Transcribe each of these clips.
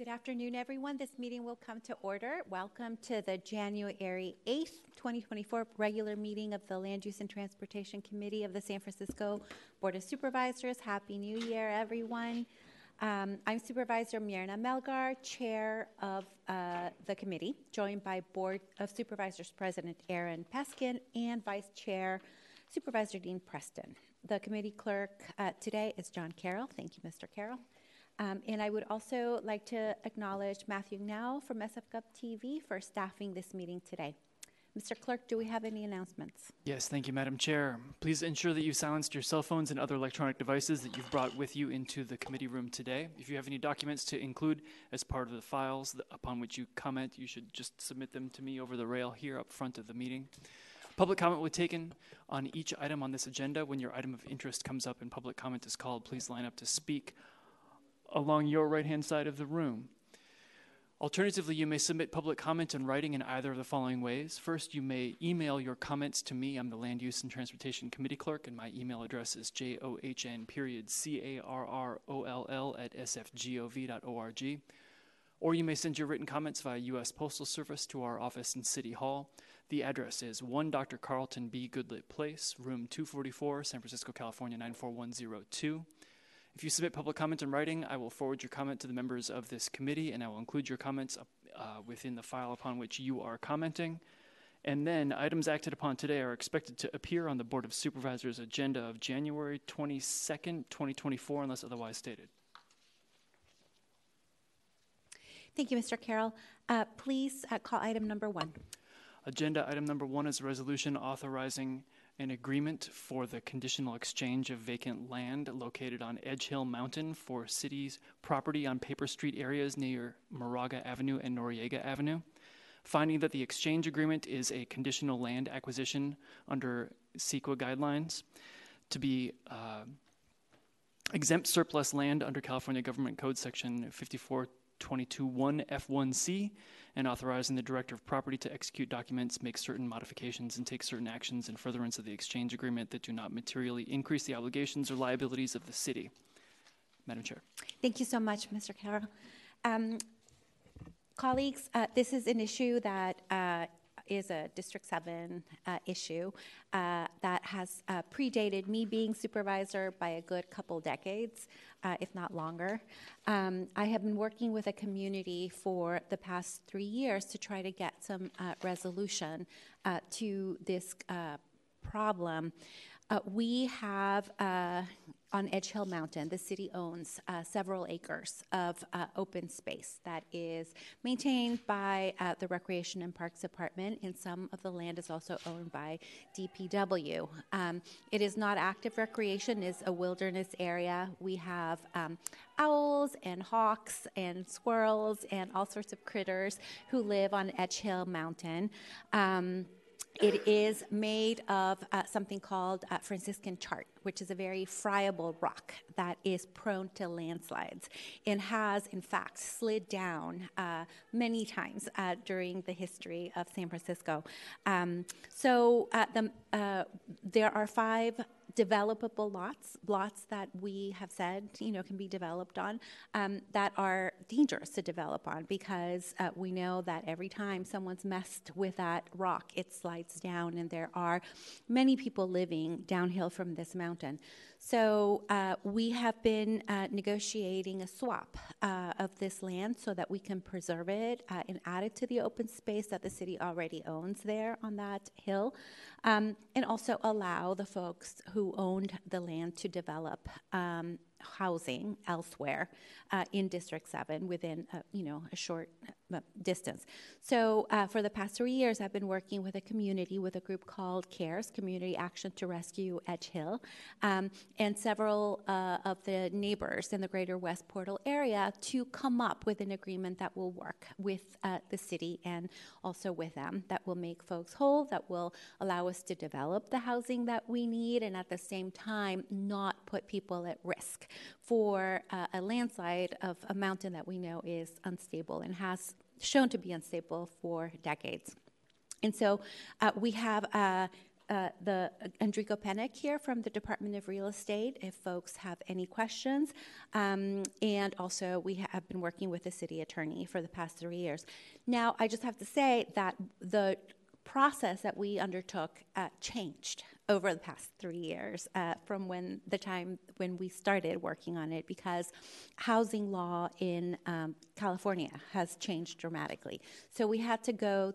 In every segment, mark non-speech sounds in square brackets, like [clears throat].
Good afternoon, everyone. This meeting will come to order. Welcome to the January 8th, 2024 regular meeting of the Land Use and Transportation Committee of the San Francisco Board of Supervisors. Happy New Year, everyone. Um, I'm Supervisor Myrna Melgar, Chair of uh, the committee, joined by Board of Supervisors President Aaron Peskin and Vice Chair Supervisor Dean Preston. The committee clerk uh, today is John Carroll. Thank you, Mr. Carroll. Um, and I would also like to acknowledge Matthew Now from SFGov TV for staffing this meeting today. Mr. Clerk, do we have any announcements? Yes, thank you, Madam Chair. Please ensure that you silenced your cell phones and other electronic devices that you've brought with you into the committee room today. If you have any documents to include as part of the files upon which you comment, you should just submit them to me over the rail here up front of the meeting. Public comment will be taken on each item on this agenda. When your item of interest comes up and public comment is called, please line up to speak along your right hand side of the room. Alternatively, you may submit public comment in writing in either of the following ways. First, you may email your comments to me. I'm the Land Use and Transportation Committee Clerk, and my email address is john period c-a-r-r-o-l-l at sfgov.org. Or you may send your written comments via U.S. Postal Service to our office in City Hall. The address is 1 Dr. Carlton B. Goodlett Place, room 244, San Francisco, California 94102. If you submit public comment in writing, I will forward your comment to the members of this committee, and I will include your comments uh, within the file upon which you are commenting. And then items acted upon today are expected to appear on the Board of Supervisors agenda of January 22nd, 2024, unless otherwise stated. Thank you, Mr. Carroll. Uh, please uh, call item number one. Agenda item number one is a resolution authorizing an agreement for the conditional exchange of vacant land located on Edge Hill Mountain for city's property on Paper Street areas near Moraga Avenue and Noriega Avenue. Finding that the exchange agreement is a conditional land acquisition under CEQA guidelines to be uh, exempt surplus land under California Government Code Section 54221 F1C and authorizing the Director of Property to execute documents, make certain modifications, and take certain actions in furtherance of the exchange agreement that do not materially increase the obligations or liabilities of the city. Madam Chair. Thank you so much, Mr. Carroll. Um, colleagues, uh, this is an issue that uh, is a District 7 uh, issue uh, that has uh, predated me being supervisor by a good couple decades, uh, if not longer. Um, I have been working with a community for the past three years to try to get some uh, resolution to this problem. we have on Edge Hill Mountain, the city owns uh, several acres of uh, open space that is maintained by uh, the Recreation and Parks Department, and some of the land is also owned by DPW. Um, it is not active recreation; is a wilderness area. We have um, owls and hawks and squirrels and all sorts of critters who live on Edge Hill Mountain. Um, it is made of uh, something called uh, Franciscan chert, which is a very friable rock that is prone to landslides and has, in fact, slid down uh, many times uh, during the history of San Francisco. Um, so uh, the, uh, there are five developable lots, lots that we have said you know can be developed on, um, that are dangerous to develop on because uh, we know that every time someone's messed with that rock, it slides down, and there are many people living downhill from this mountain. So uh, we have been uh, negotiating a swap uh, of this land so that we can preserve it uh, and add it to the open space that the city already owns there on that hill, um, and also allow the folks who owned the land to develop um, housing elsewhere uh, in District 7 within, a, you know, a short uh, distance. So uh, for the past three years, I've been working with a community with a group called CARES, Community Action to Rescue Edge Hill, um, and several uh, of the neighbors in the greater West Portal area to come up with an agreement that will work with uh, the city and also with them, that will make folks whole, that will allow us to develop the housing that we need, and at the same time, not put people at risk for uh, a landslide of a mountain that we know is unstable and has shown to be unstable for decades. And so uh, we have a, uh, the Andrico Penick here from the Department of Real Estate if folks have any questions. Um, and also, we have been working with the city attorney for the past three years. Now, I just have to say that the process that we undertook uh, changed over the past three years uh, from when the time when we started working on it because housing law in um, California has changed dramatically. So we had to go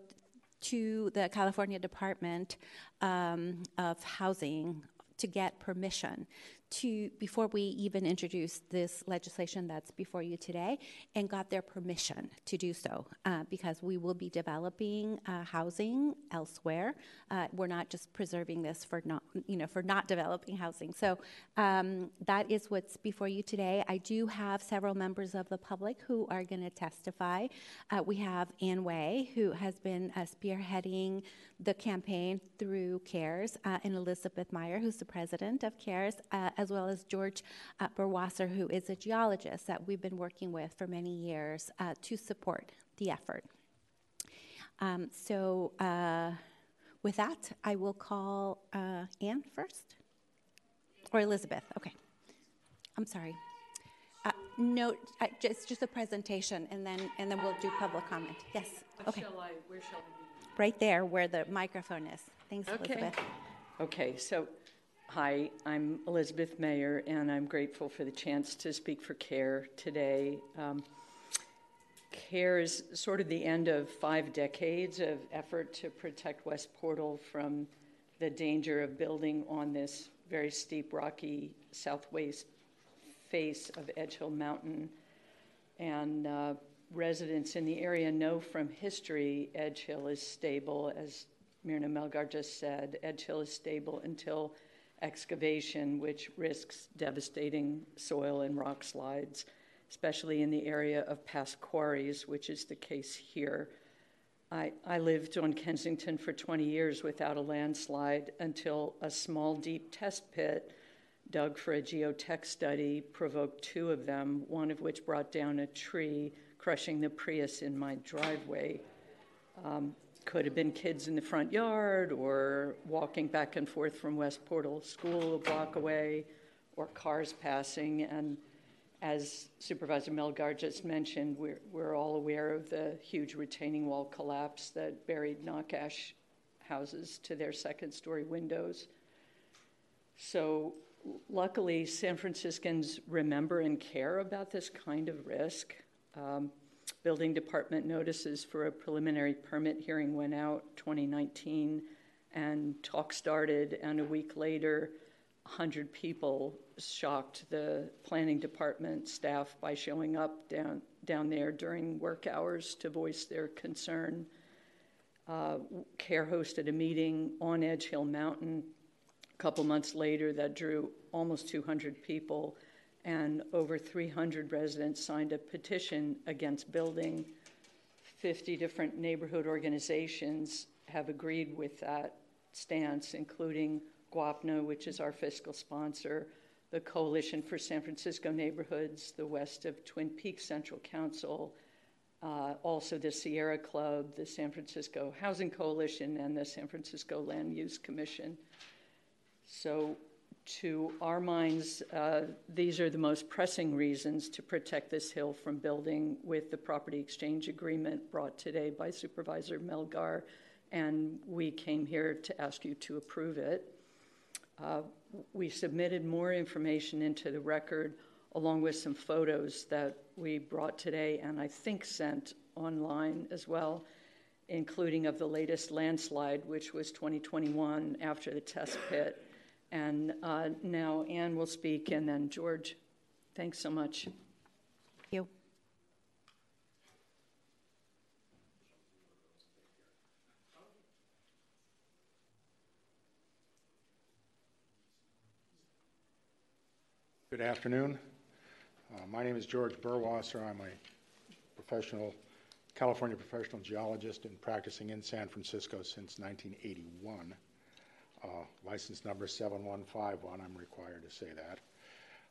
to the California Department um, of Housing to get permission to before we even introduced this legislation that's before you today and got their permission to do so uh, because we will be developing uh, housing elsewhere. Uh, we're not just preserving this for not you know for not developing housing. So um, that is what's before you today. I do have several members of the public who are going to testify. Uh, we have ann way who has been uh, spearheading the campaign through cares uh, and elizabeth meyer who's the president of cares as well as George uh, Burwasser, who is a geologist that we've been working with for many years uh, to support the effort. Um, so, uh, with that, I will call uh, Ann first, or Elizabeth. Okay. I'm sorry. Uh, no, uh, just just a presentation, and then and then we'll do public comment. Yes. Okay. Shall I, where shall I be? Right there, where the microphone is. Thanks, Okay. Elizabeth. Okay, so, hi, I'm Elizabeth Mayer, and I'm grateful for the chance to speak for CARE today. Um, CARE is sort of the end of five decades of effort to protect West Portal from the danger of building on this very steep, rocky southwest face of Edge Hill Mountain. And uh, residents in the area know from history Edge Hill is stable, as Myrna Melgar just said. Edge Hill is stable until excavation, which risks devastating soil and rock slides, especially in the area of past quarries, which is the case here. I, I lived on Kensington for 20 years without a landslide until a small, deep test pit dug for a geotech study provoked two of them, one of which brought down a tree, crushing the Prius in my driveway. Um, could have been kids in the front yard or walking back and forth from West Portal School a block away or cars passing. And as Supervisor Melgar just mentioned, we're, we're all aware of the huge retaining wall collapse that buried Knockash houses to their second story windows. So, luckily, San Franciscans remember and care about this kind of risk. Um, building department notices for a preliminary permit hearing went out 2019 and talk started and a week later 100 people shocked the planning department staff by showing up down, down there during work hours to voice their concern. Uh, care hosted a meeting on edge hill mountain. A couple months later that drew almost 200 people and over 300 residents signed a petition against building. 50 different neighborhood organizations have agreed with that stance, including GWAPNA, which is our fiscal sponsor, the Coalition for San Francisco Neighborhoods, the West of Twin Peaks Central Council, uh, also the Sierra Club, the San Francisco Housing Coalition, and the San Francisco Land Use Commission. So to our minds, uh, these are the most pressing reasons to protect this hill from building with the property exchange agreement brought today by Supervisor Melgar, and we came here to ask you to approve it. Uh, we submitted more information into the record along with some photos that we brought today and I think sent online as well, including of the latest landslide, which was 2021 after the test pit and uh, now Anne will speak, and then George. Thanks so much. Thank you. Good afternoon. Uh, my name is George Burwasser. I'm a professional, California professional geologist and practicing in San Francisco since 1981 uh, license number 7151, I'm required to say that.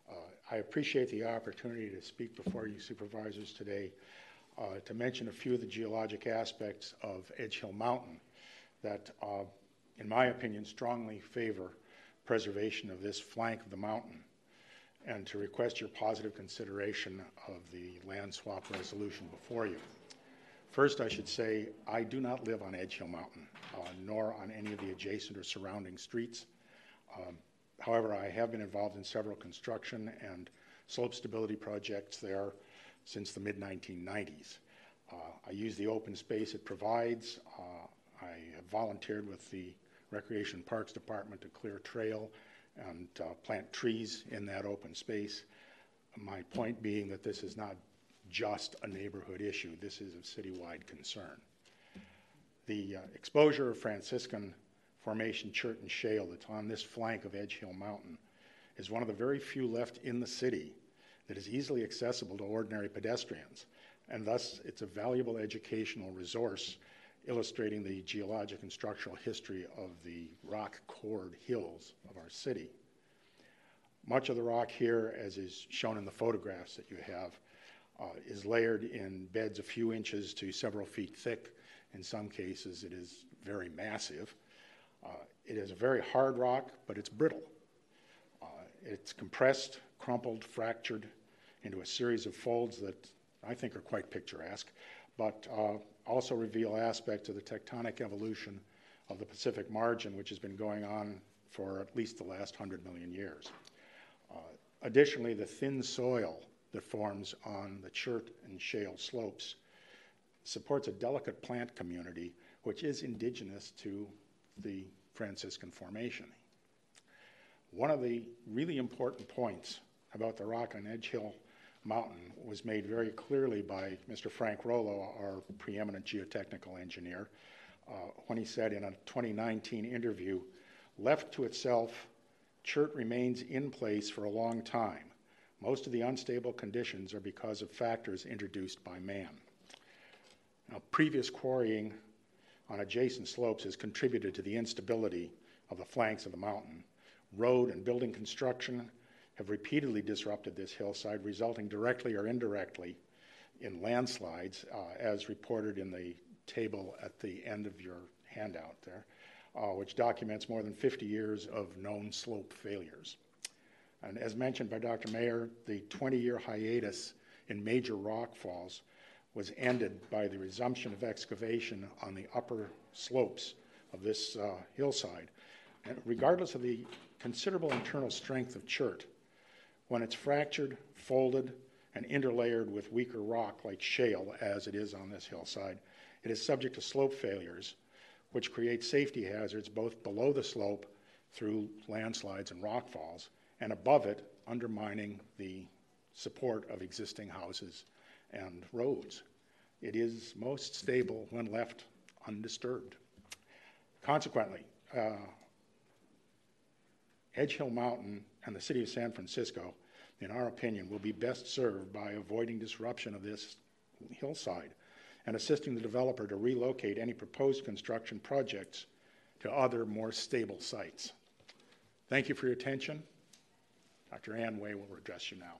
Uh, I appreciate the opportunity to speak before you supervisors today uh, to mention a few of the geologic aspects of Edge Hill Mountain that uh, in my opinion, strongly favor preservation of this flank of the mountain and to request your positive consideration of the land swap resolution before you. First, I should say I do not live on Edge Hill Mountain, uh, nor on any of the adjacent or surrounding streets. Um, however, I have been involved in several construction and slope stability projects there since the mid 1990s. Uh, I use the open space it provides. Uh, I have volunteered with the Recreation Parks Department to clear trail and uh, plant trees in that open space. My point being that this is not just a neighborhood issue, this is a citywide concern. The uh, exposure of Franciscan Formation chert and shale that's on this flank of Edge Hill Mountain is one of the very few left in the city that is easily accessible to ordinary pedestrians, and thus it's a valuable educational resource illustrating the geologic and structural history of the rock cored hills of our city. Much of the rock here, as is shown in the photographs that you have, uh, is layered in beds a few inches to several feet thick. In some cases, it is very massive. Uh, it is a very hard rock, but it's brittle. Uh, it's compressed, crumpled, fractured into a series of folds that I think are quite picturesque, but uh, also reveal aspects of the tectonic evolution of the Pacific margin, which has been going on for at least the last 100 million years. Uh, additionally, the thin soil that forms on the chert and shale slopes supports a delicate plant community which is indigenous to the Franciscan Formation. One of the really important points about the rock on Edge Hill Mountain was made very clearly by Mr. Frank Rollo, our preeminent geotechnical engineer, uh, when he said in a 2019 interview, left to itself, chert remains in place for a long time. Most of the unstable conditions are because of factors introduced by man. Now, previous quarrying on adjacent slopes has contributed to the instability of the flanks of the mountain. Road and building construction have repeatedly disrupted this hillside, resulting directly or indirectly in landslides, uh, as reported in the table at the end of your handout there, uh, which documents more than 50 years of known slope failures. And as mentioned by Dr. Mayer, the 20 year hiatus in major rock falls was ended by the resumption of excavation on the upper slopes of this uh, hillside. And regardless of the considerable internal strength of chert, when it's fractured, folded, and interlayered with weaker rock like shale, as it is on this hillside, it is subject to slope failures, which create safety hazards both below the slope through landslides and rockfalls, and above it, undermining the support of existing houses and roads. It is most stable when left undisturbed. Consequently, uh, Edge Hill Mountain and the city of San Francisco, in our opinion, will be best served by avoiding disruption of this hillside and assisting the developer to relocate any proposed construction projects to other more stable sites. Thank you for your attention. Dr. Ann Way will address you now.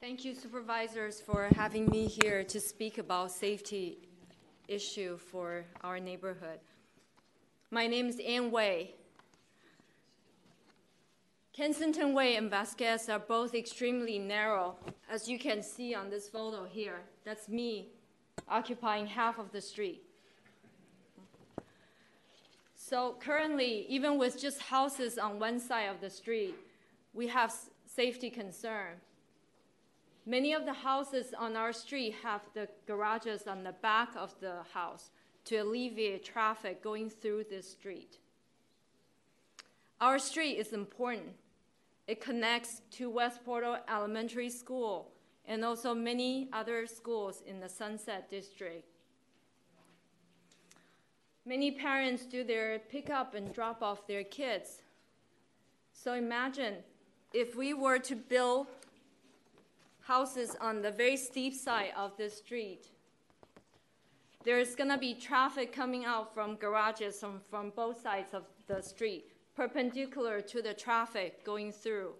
Thank you, supervisors, for having me here to speak about safety issue for our neighborhood. My name is Ann Way. Kensington Way and Vasquez are both extremely narrow, as you can see on this photo here. That's me occupying half of the street. So currently, even with just houses on one side of the street, we have safety concern. Many of the houses on our street have the garages on the back of the house to alleviate traffic going through this street. Our street is important. It connects to West Portal Elementary School and also many other schools in the Sunset District. Many parents do their pick up and drop off their kids. So imagine if we were to build houses on the very steep side of the street. There's going to be traffic coming out from garages from, from both sides of the street perpendicular to the traffic going through.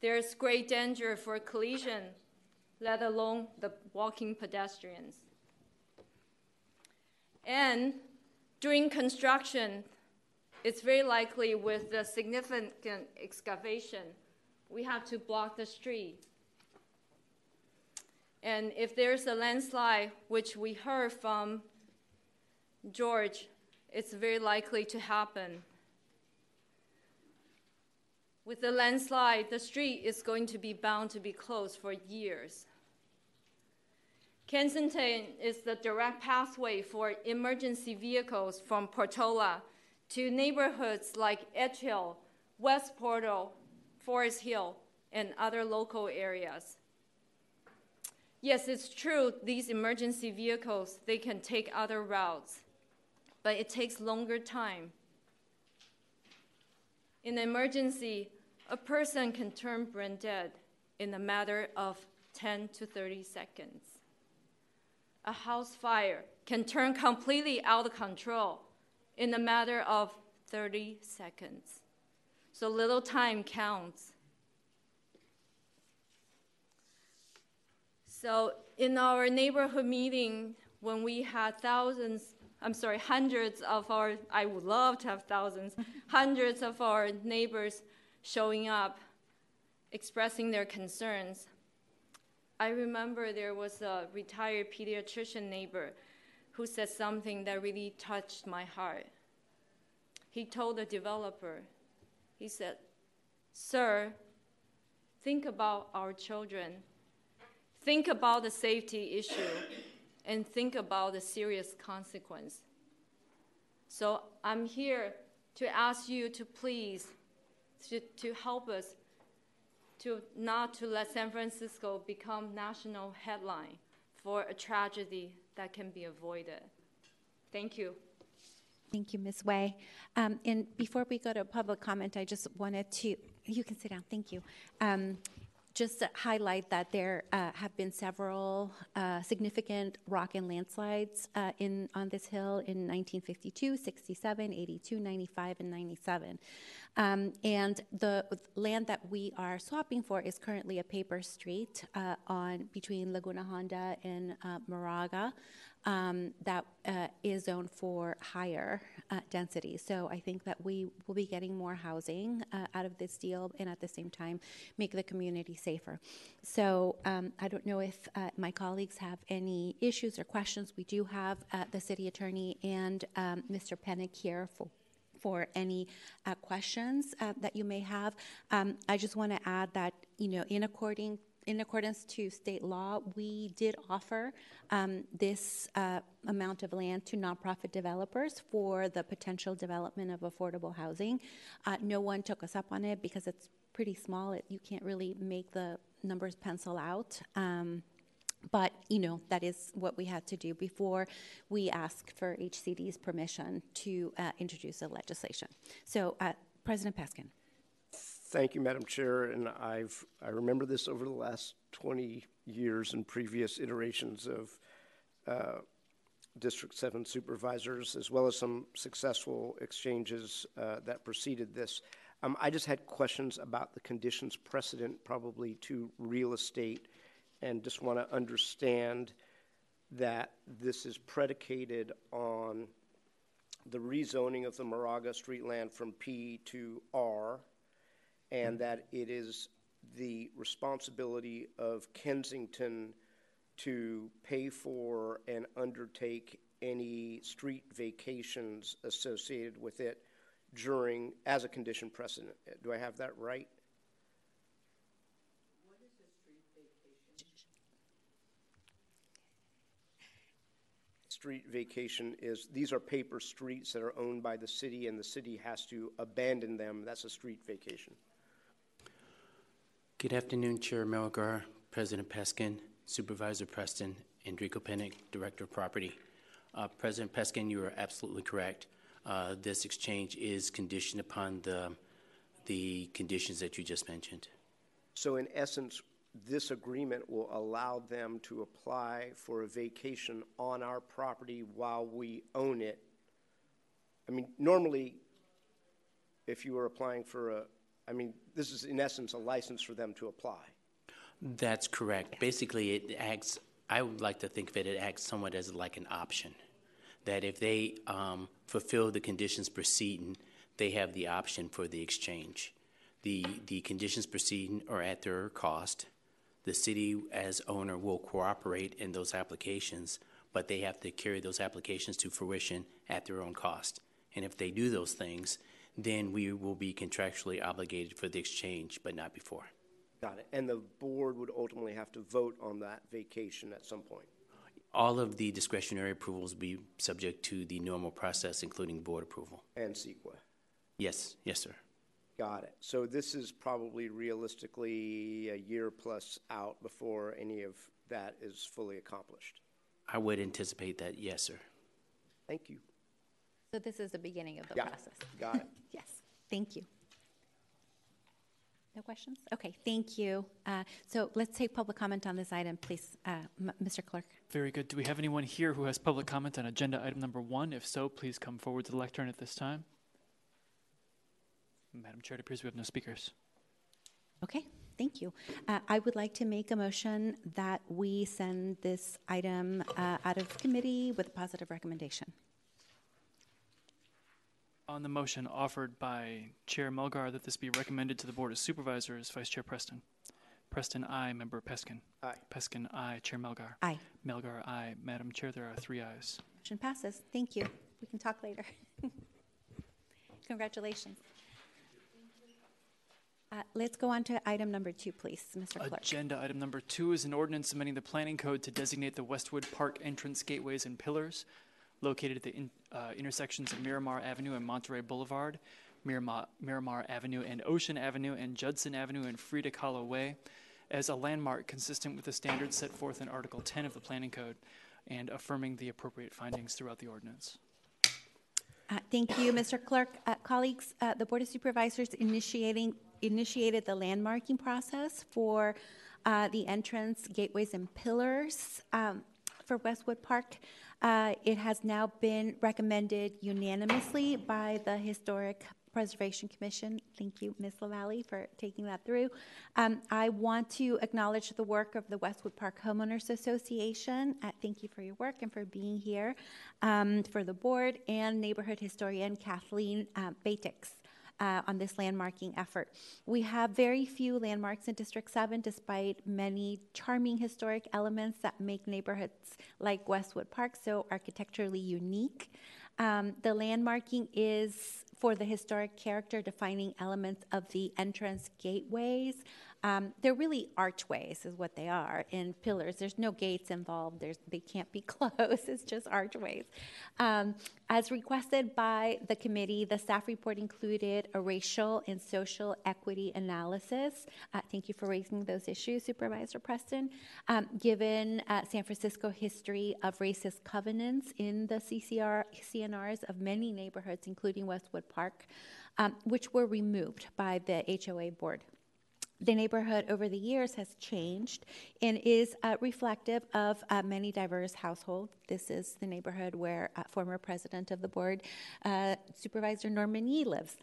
There's great danger for collision, let alone the walking pedestrians. And during construction, it's very likely with the significant excavation, we have to block the street. And if there's a landslide, which we heard from George, it's very likely to happen. With the landslide, the street is going to be bound to be closed for years. Kensington is the direct pathway for emergency vehicles from Portola to neighborhoods like Edge Hill, West Portal, Forest Hill, and other local areas. Yes, it's true, these emergency vehicles, they can take other routes, but it takes longer time. In an emergency, a person can turn brain dead in a matter of 10 to 30 seconds. A house fire can turn completely out of control in a matter of 30 seconds. So little time counts. So in our neighborhood meeting, when we had thousands, I'm sorry, hundreds of our, I would love to have thousands, [laughs] hundreds of our neighbors showing up, expressing their concerns. I remember there was a retired pediatrician neighbor who said something that really touched my heart. He told the developer, he said, Sir, think about our children. Think about the safety issue and think about the serious consequence. So I'm here to ask you to please to, to help us to not to let San Francisco become national headline for a tragedy that can be avoided. Thank you. Thank you, Ms. Way. Um, and before we go to public comment, I just wanted to, you can sit down, thank you. Um, just to highlight that there uh, have been several uh, significant rock and landslides uh, in on this hill in 1952, 67, 82, 95, and 97. Um, and the land that we are swapping for is currently a paper street uh, on between Laguna Honda and uh, Moraga. Um, that uh, is zoned for higher uh, density. So I think that we will be getting more housing uh, out of this deal and at the same time make the community safer. So um, I don't know if uh, my colleagues have any issues or questions. We do have uh, the city attorney and um, Mr. Penick here for for any uh, questions uh, that you may have. Um, I just want to add that, you know, in according in accordance to state law, we did offer um, this uh, amount of land to nonprofit developers for the potential development of affordable housing. Uh, no one took us up on it because it's pretty small. It, you can't really make the numbers pencil out. Um, but, you know, that is what we had to do before we asked for HCD's permission to uh, introduce the legislation. So, uh, President Peskin. Thank you, Madam Chair. And I've, I remember this over the last 20 years and previous iterations of uh, District 7 supervisors, as well as some successful exchanges uh, that preceded this. Um, I just had questions about the conditions precedent, probably to real estate and just want to understand that this is predicated on the rezoning of the Moraga street land from P to R, and that it is the responsibility of Kensington to pay for and undertake any street vacations associated with it during as a condition precedent. Do I have that right? Street vacation is these are paper streets that are owned by the city and the city has to abandon them. That's a street vacation. Good afternoon, Chair Melgar, President Peskin, Supervisor Preston, Andrico Penick, Director of Property. Uh, President Peskin, you are absolutely correct. Uh, this exchange is conditioned upon the, the conditions that you just mentioned. So, in essence, this agreement will allow them to apply for a vacation on our property while we own it. I mean, normally, if you were applying for a, I mean, this is in essence a license for them to apply. That's correct. Basically, it acts, I would like to think of it, it acts somewhat as like an option. That if they um, fulfill the conditions preceding, they have the option for the exchange. The, the conditions preceding are at their cost. The city, as owner, will cooperate in those applications, but they have to carry those applications to fruition at their own cost. And if they do those things, then we will be contractually obligated for the exchange, but not before. Got it. And the board would ultimately have to vote on that vacation at some point. All of the discretionary approvals will be subject to the normal process, including board approval. And CEQA. Yes, yes, sir. Got it. So this is probably realistically a year plus out before any of that is fully accomplished. I would anticipate that, yes, sir. Thank you. So this is the beginning of the Got it. process. Got it. [laughs] Yes, thank you. No questions? Okay, thank you. Uh, So let's take public comment on this item, please, uh, M- Mr. Clerk. Very good. Do we have anyone here who has public comment on agenda item number one? If so, please come forward to the lectern at this time. Madam Chair, it appears we have no speakers. Okay, thank you. Uh, I would like to make a motion that we send this item uh, out of committee with a positive recommendation. On the motion offered by Chair Melgar that this be recommended to the Board of Supervisors, Vice Chair Preston. Preston, aye. Member Peskin. Aye. Peskin, aye. Chair Melgar. Aye. Melgar, aye. Madam Chair, there are three ayes. Motion passes. Thank you. We can talk later. [laughs] Congratulations. Uh, Let's go on to item number two, please, Mr. Clerk. Agenda item number two is an ordinance amending the planning code to designate the Westwood Park entrance gateways and pillars located at the in, uh, intersections of Miramar Avenue and Monterey Boulevard, Miramar, Miramar Avenue and Ocean Avenue, and Judson Avenue and Frida Kahlo Way as a landmark consistent with the standards set forth in Article 10 of the planning code and affirming the appropriate findings throughout the ordinance. Uh, Thank you, Mr. Clerk. Uh, Colleagues, uh, the Board of Supervisors initiating, initiated the landmarking process for uh, the entrance, gateways, and pillars um, for Westwood Park. Uh, It has now been recommended unanimously by the Historic Preservation Commission. Thank you, Ms. LaValle, for taking that through. Um, I want to acknowledge the work of the Westwood Park Homeowners Association. Uh, Thank you for your work and for being here, um, for the board, and neighborhood historian Kathleen uh, Beitiks uh, on this landmarking effort. We have very few landmarks in District 7, despite many charming historic elements that make neighborhoods like Westwood Park so architecturally unique. Um, the landmarking is for the historic character defining elements of the entrance gateways. Um, they're really archways, is what they are, and pillars. There's no gates involved. There's, they can't be [laughs] closed. It's just archways. Um, as requested by the committee, the staff report included a racial and social equity analysis. Uh, thank you for raising those issues, Supervisor Preston. Um, given uh, San Francisco history of racist covenants in the CCR CNRs of many neighborhoods, including Westwood Park, um, which were removed by the HOA board the neighborhood over the years has changed and is uh, reflective of uh, many diverse households. This is the neighborhood where uh, former president of the board, uh, Supervisor Norman Yee, lives.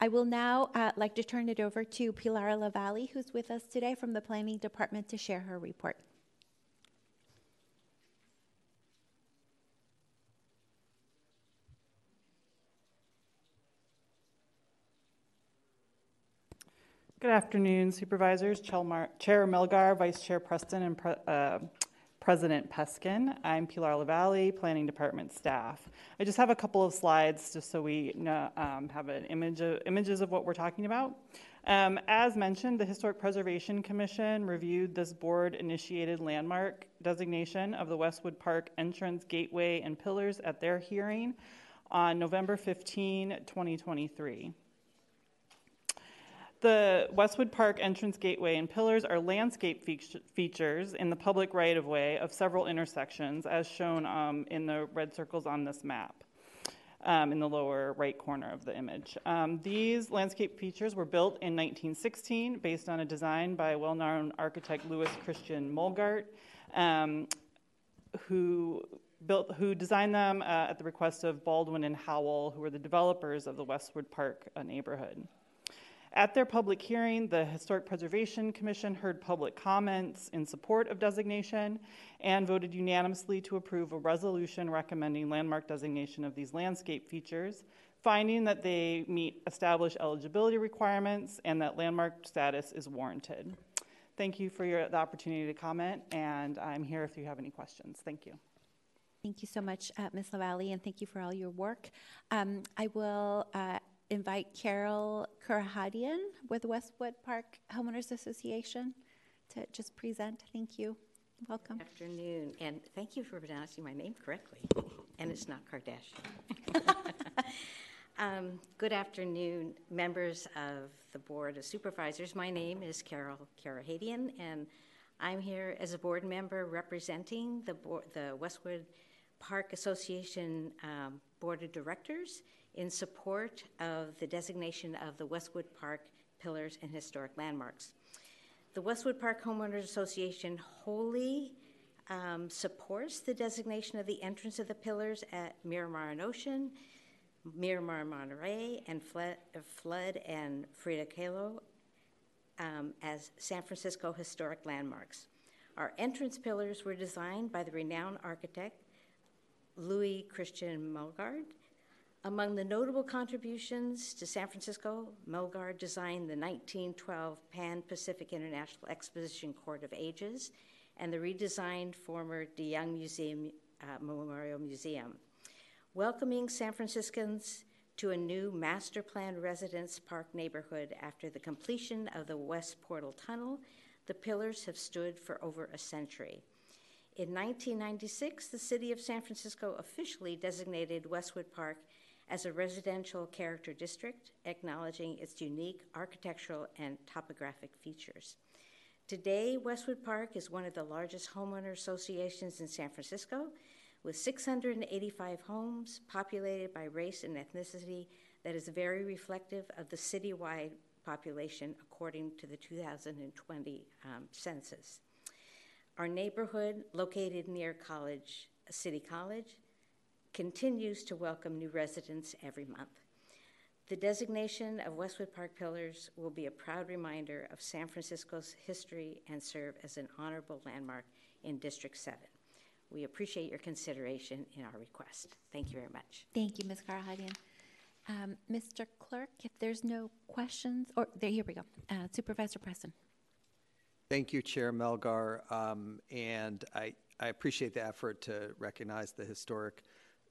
I will now uh, like to turn it over to Pilar LaValle, who's with us today from the Planning Department, to share her report. Good afternoon, Supervisors, Chair Melgar, Vice Chair Preston, and Pre- uh, President Peskin. I'm Pilar LaValle, Planning Department staff. I just have a couple of slides just so we know, um, have an image of, images of what we're talking about. Um, as mentioned, the Historic Preservation Commission reviewed this board-initiated landmark designation of the Westwood Park entrance, gateway, and pillars at their hearing on November 15, 2023. The Westwood Park entrance gateway and pillars are landscape feature- features in the public right of way of several intersections, as shown um, in the red circles on this map. Um, in the lower right corner of the image. Um, these landscape features were built in 1916 based on a design by well known architect Louis Christian Mullgardt, um, who built, who designed them uh, at the request of Baldwin and Howell, who were the developers of the Westwood Park neighborhood. At their public hearing, the Historic Preservation Commission heard public comments in support of designation and voted unanimously to approve a resolution recommending landmark designation of these landscape features, finding that they meet established eligibility requirements and that landmark status is warranted. Thank you for your, the opportunity to comment, and I'm here if you have any questions. Thank you. Thank you so much, uh, Ms. LaValle, and thank you for all your work. Um, I will uh, invite Carol Kurahadian with Westwood Park Homeowners Association to just present. Thank you. Welcome. Good afternoon, and thank you for pronouncing my name correctly. And it's not Kardashian. [laughs] um, good afternoon, members of the Board of Supervisors. My name is Carol Karahadian, and I'm here as a board member representing the, board, the Westwood Park Association um, Board of Directors in support of the designation of the Westwood Park Pillars and Historic Landmarks. The Westwood Park Homeowners Association wholly um, supports the designation of the entrance of the pillars at Miramar and Ocean, Miramar Monterey, and Flood, Flood and Frida Kahlo um, as San Francisco historic landmarks. Our entrance pillars were designed by the renowned architect Louis Christian Mullgardt among the notable contributions to San Francisco, Mullgardt designed the 1912 Pan Pacific International Exposition Court of Ages and the redesigned former De Young Museum uh, Memorial Museum. Welcoming San Franciscans to a new master plan residence park neighborhood after the completion of the West Portal Tunnel, the pillars have stood for over a century. In 1996, the city of San Francisco officially designated Westwood Park as a residential character district, acknowledging its unique architectural and topographic features. Today, Westwood Park is one of the largest homeowner associations in San Francisco, with 685 homes populated by race and ethnicity that is very reflective of the citywide population according to the 2020 um, census. Our neighborhood, located near College, City College, continues to welcome new residents every month. The designation of Westwood Park Pillars will be a proud reminder of San Francisco's history and serve as an honorable landmark in District 7. We appreciate your consideration in our request. Thank you very much. Thank you, Ms. Karahadian. Um, Mr. Clerk, if there's no questions, or there, here we go. Uh, Supervisor Preston. Thank you, Chair Melgar, um, and I, I appreciate the effort to recognize the historic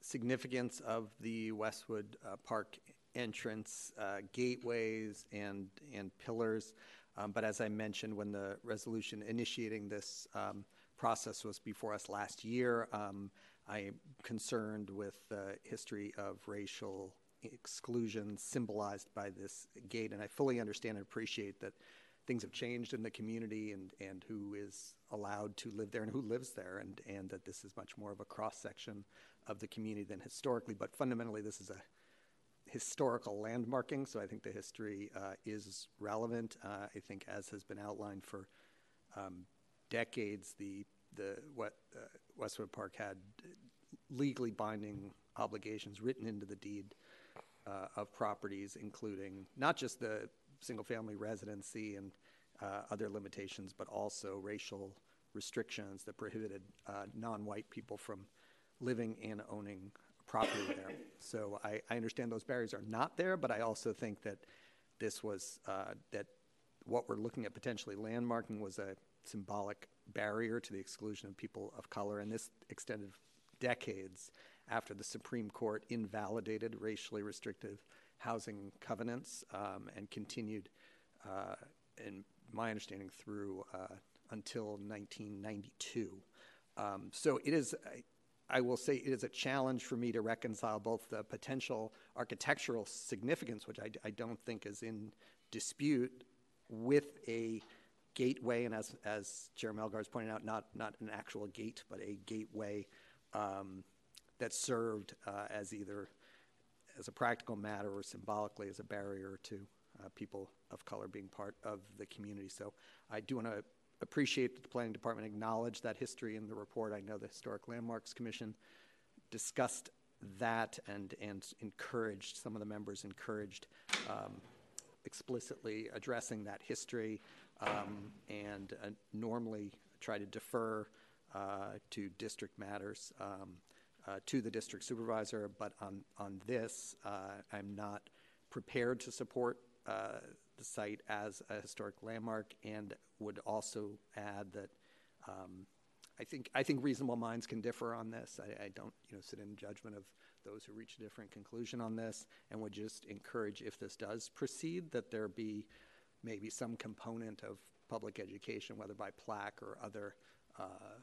significance of the Westwood uh, Park entrance, uh, gateways, and and pillars. Um, but as I mentioned, when the resolution initiating this um, process was before us last year, um, I am concerned with the history of racial exclusion symbolized by this gate, and I fully understand and appreciate that things have changed in the community and, and who is allowed to live there and who lives there, and, and that this is much more of a cross section of the community than historically. But fundamentally, this is a historical landmarking, so I think the history uh, is relevant. Uh, I think, as has been outlined for um, decades, the the what uh, Westwood Park had legally binding obligations written into the deed uh, of properties, including not just the single-family residency and uh, other limitations, but also racial restrictions that prohibited uh, non-white people from living and owning property there. So I, I, understand those barriers are not there, but I also think that this was uh, that what we're looking at potentially landmarking was a symbolic barrier to the exclusion of people of color, and this extended decades after the Supreme Court invalidated racially restrictive housing covenants um, and continued, uh, in my understanding, through uh, until 1992. Um, so it is, I will say it is a challenge for me to reconcile both the potential architectural significance, which I, I don't think is in dispute, with a gateway, and as, as Melgar has pointed out, not, not an actual gate, but a gateway um, that served uh, as either as a practical matter or symbolically as a barrier to uh, people of color being part of the community. So I do want to appreciate that the Planning Department acknowledged that history in the report. I know the Historic Landmarks Commission discussed that and, and encouraged, some of the members encouraged um, explicitly addressing that history um, and uh, normally try to defer uh, to district matters um, uh, to the district supervisor. But on, on this, uh, I'm not prepared to support uh, the site as a historic landmark and would also add that um, I think I think reasonable minds can differ on this. I, I, don't you know sit in judgment of those who reach a different conclusion on this, and would just encourage if this does proceed that there be maybe some component of public education, whether by plaque or other uh,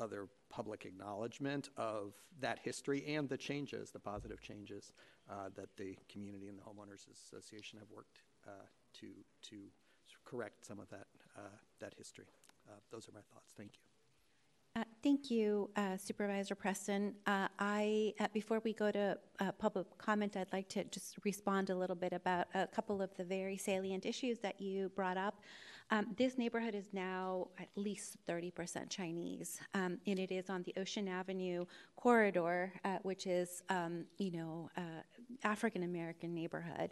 other public acknowledgement of that history and the changes, the positive changes uh, that the community and the homeowners association have worked uh, to to correct some of that uh, that history. Uh, those are my thoughts. Thank you. Uh, thank you, uh, Supervisor Preston. Uh, I, uh, before we go to uh, public comment, I'd like to just respond a little bit about a couple of the very salient issues that you brought up. Um, this neighborhood is now at least 30% Chinese, um, and it is on the Ocean Avenue corridor, uh, which is, um, you know, African American neighborhood.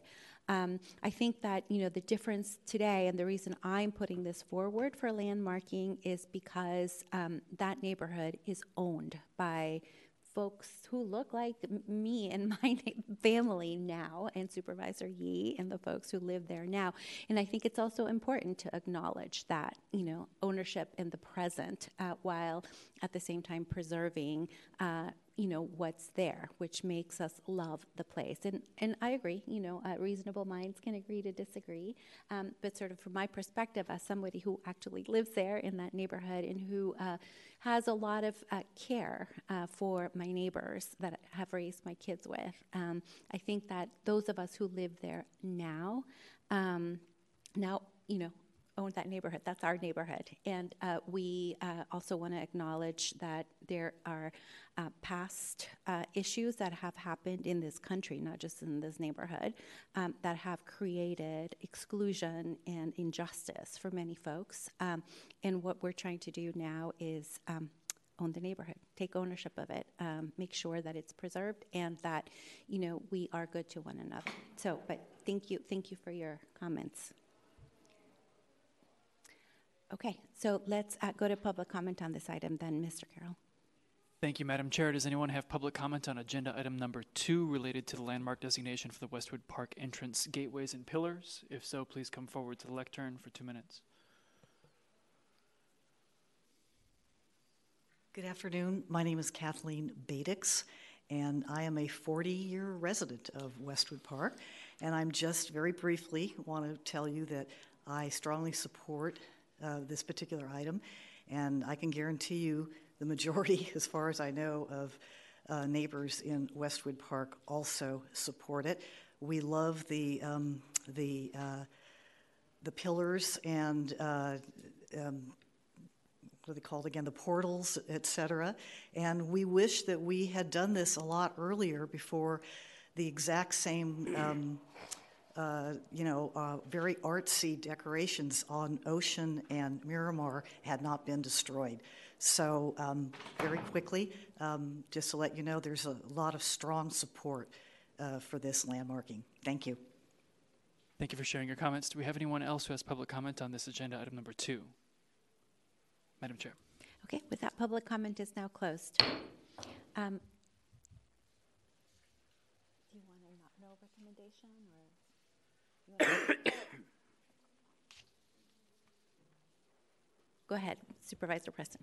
Um, I think that you know the difference today, and the reason I'm putting this forward for landmarking is because um, that neighborhood is owned by folks who look like me and [laughs] my family now, and Supervisor Yee and the folks who live there now. And I think it's also important to acknowledge that, you know, ownership in the present uh, while at the same time preserving uh, you know what's there, which makes us love the place. And and I agree. You know, uh, reasonable minds can agree to disagree. Um, but sort of from my perspective, as somebody who actually lives there in that neighborhood and who uh, has a lot of uh, care uh, for my neighbors that I have raised my kids with, um, I think that those of us who live there now, um, now you know own that neighborhood. That's our neighborhood. And uh, we uh, also want to acknowledge that there are uh, past uh, issues that have happened in this country, not just in this neighborhood, um, that have created exclusion and injustice for many folks. Um, and what we're trying to do now is um, own the neighborhood, take ownership of it, um, make sure that it's preserved, and that you know we are good to one another. So, but thank you, thank you for your comments. Okay, so let's uh, go to public comment on this item then, Mr. Carroll. Thank you, Madam Chair. Does anyone have public comment on agenda item number two related to the landmark designation for the Westwood Park entrance gateways and pillars? If so, please come forward to the lectern for two minutes. Good afternoon. My name is Kathleen Badix, and I am a 40 year resident of Westwood Park. And I'm just very briefly want to tell you that I strongly support uh, this particular item. And I can guarantee you the majority, [laughs] as far as I know, of uh, neighbors in Westwood Park also support it. We love the, um, the, uh, the pillars and uh, um, what are they called again? The portals, et cetera. And we wish that we had done this a lot earlier before the exact same um, uh, you know, uh, very artsy decorations on Ocean and Miramar had not been destroyed. So, um, very quickly, um, just to let you know, there's a lot of strong support uh, for this landmarking. Thank you. Thank you for sharing your comments. Do we have anyone else who has public comment on this agenda item number two? Madam Chair. Okay, with that, public comment is now closed. Um, do you want a not no recommendation or? Go ahead, Supervisor Preston.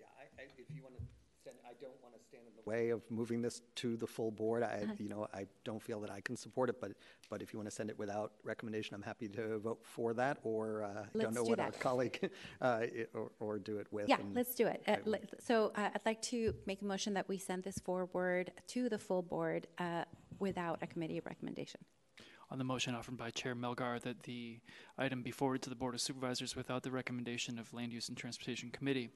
Yeah, I, I, if you want to send, I don't want to stand in the way of moving this to the full board. I, uh-huh. you know, I don't feel that I can support it, but, but if you want to send it without recommendation, I'm happy to vote for that, or uh, I don't know do what that. our colleague, [laughs] uh, or, or do it with. Yeah, let's do it. Uh, let- So uh, I'd like to make a motion that we send this forward to the full board uh, without a committee recommendation. On the motion offered by Chair Melgar that the item be forwarded to the Board of Supervisors without the recommendation of Land Use and Transportation Committee.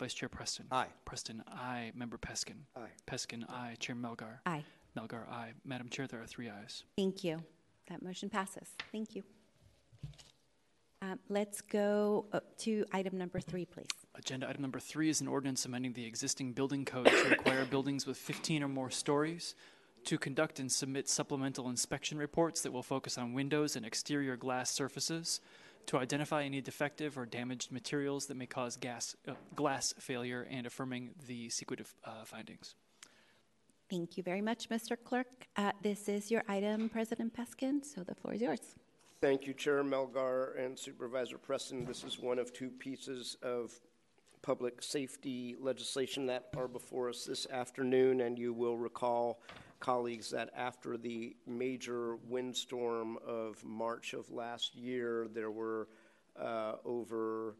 Vice Chair Preston. Aye. Preston, aye. Member Peskin. Aye. Peskin, aye. Chair Melgar. Aye. Melgar, aye. Madam Chair, there are three ayes. Thank you. That motion passes. Thank you. Um, Let's go to item number three, please. Agenda item number three is an ordinance amending the existing building code to require buildings with 15 or more stories to conduct and submit supplemental inspection reports that will focus on windows and exterior glass surfaces to identify any defective or damaged materials that may cause gas, uh, glass failure and affirming the secretive uh, findings. Thank you very much, Mr. Clerk. Uh, This is your item, President Peskin, so the floor is yours. Thank you, Chair Melgar and Supervisor Preston. This is one of two pieces of public safety legislation that are before us this afternoon, and you will recall, colleagues, that after the major windstorm of March of last year, there were uh, over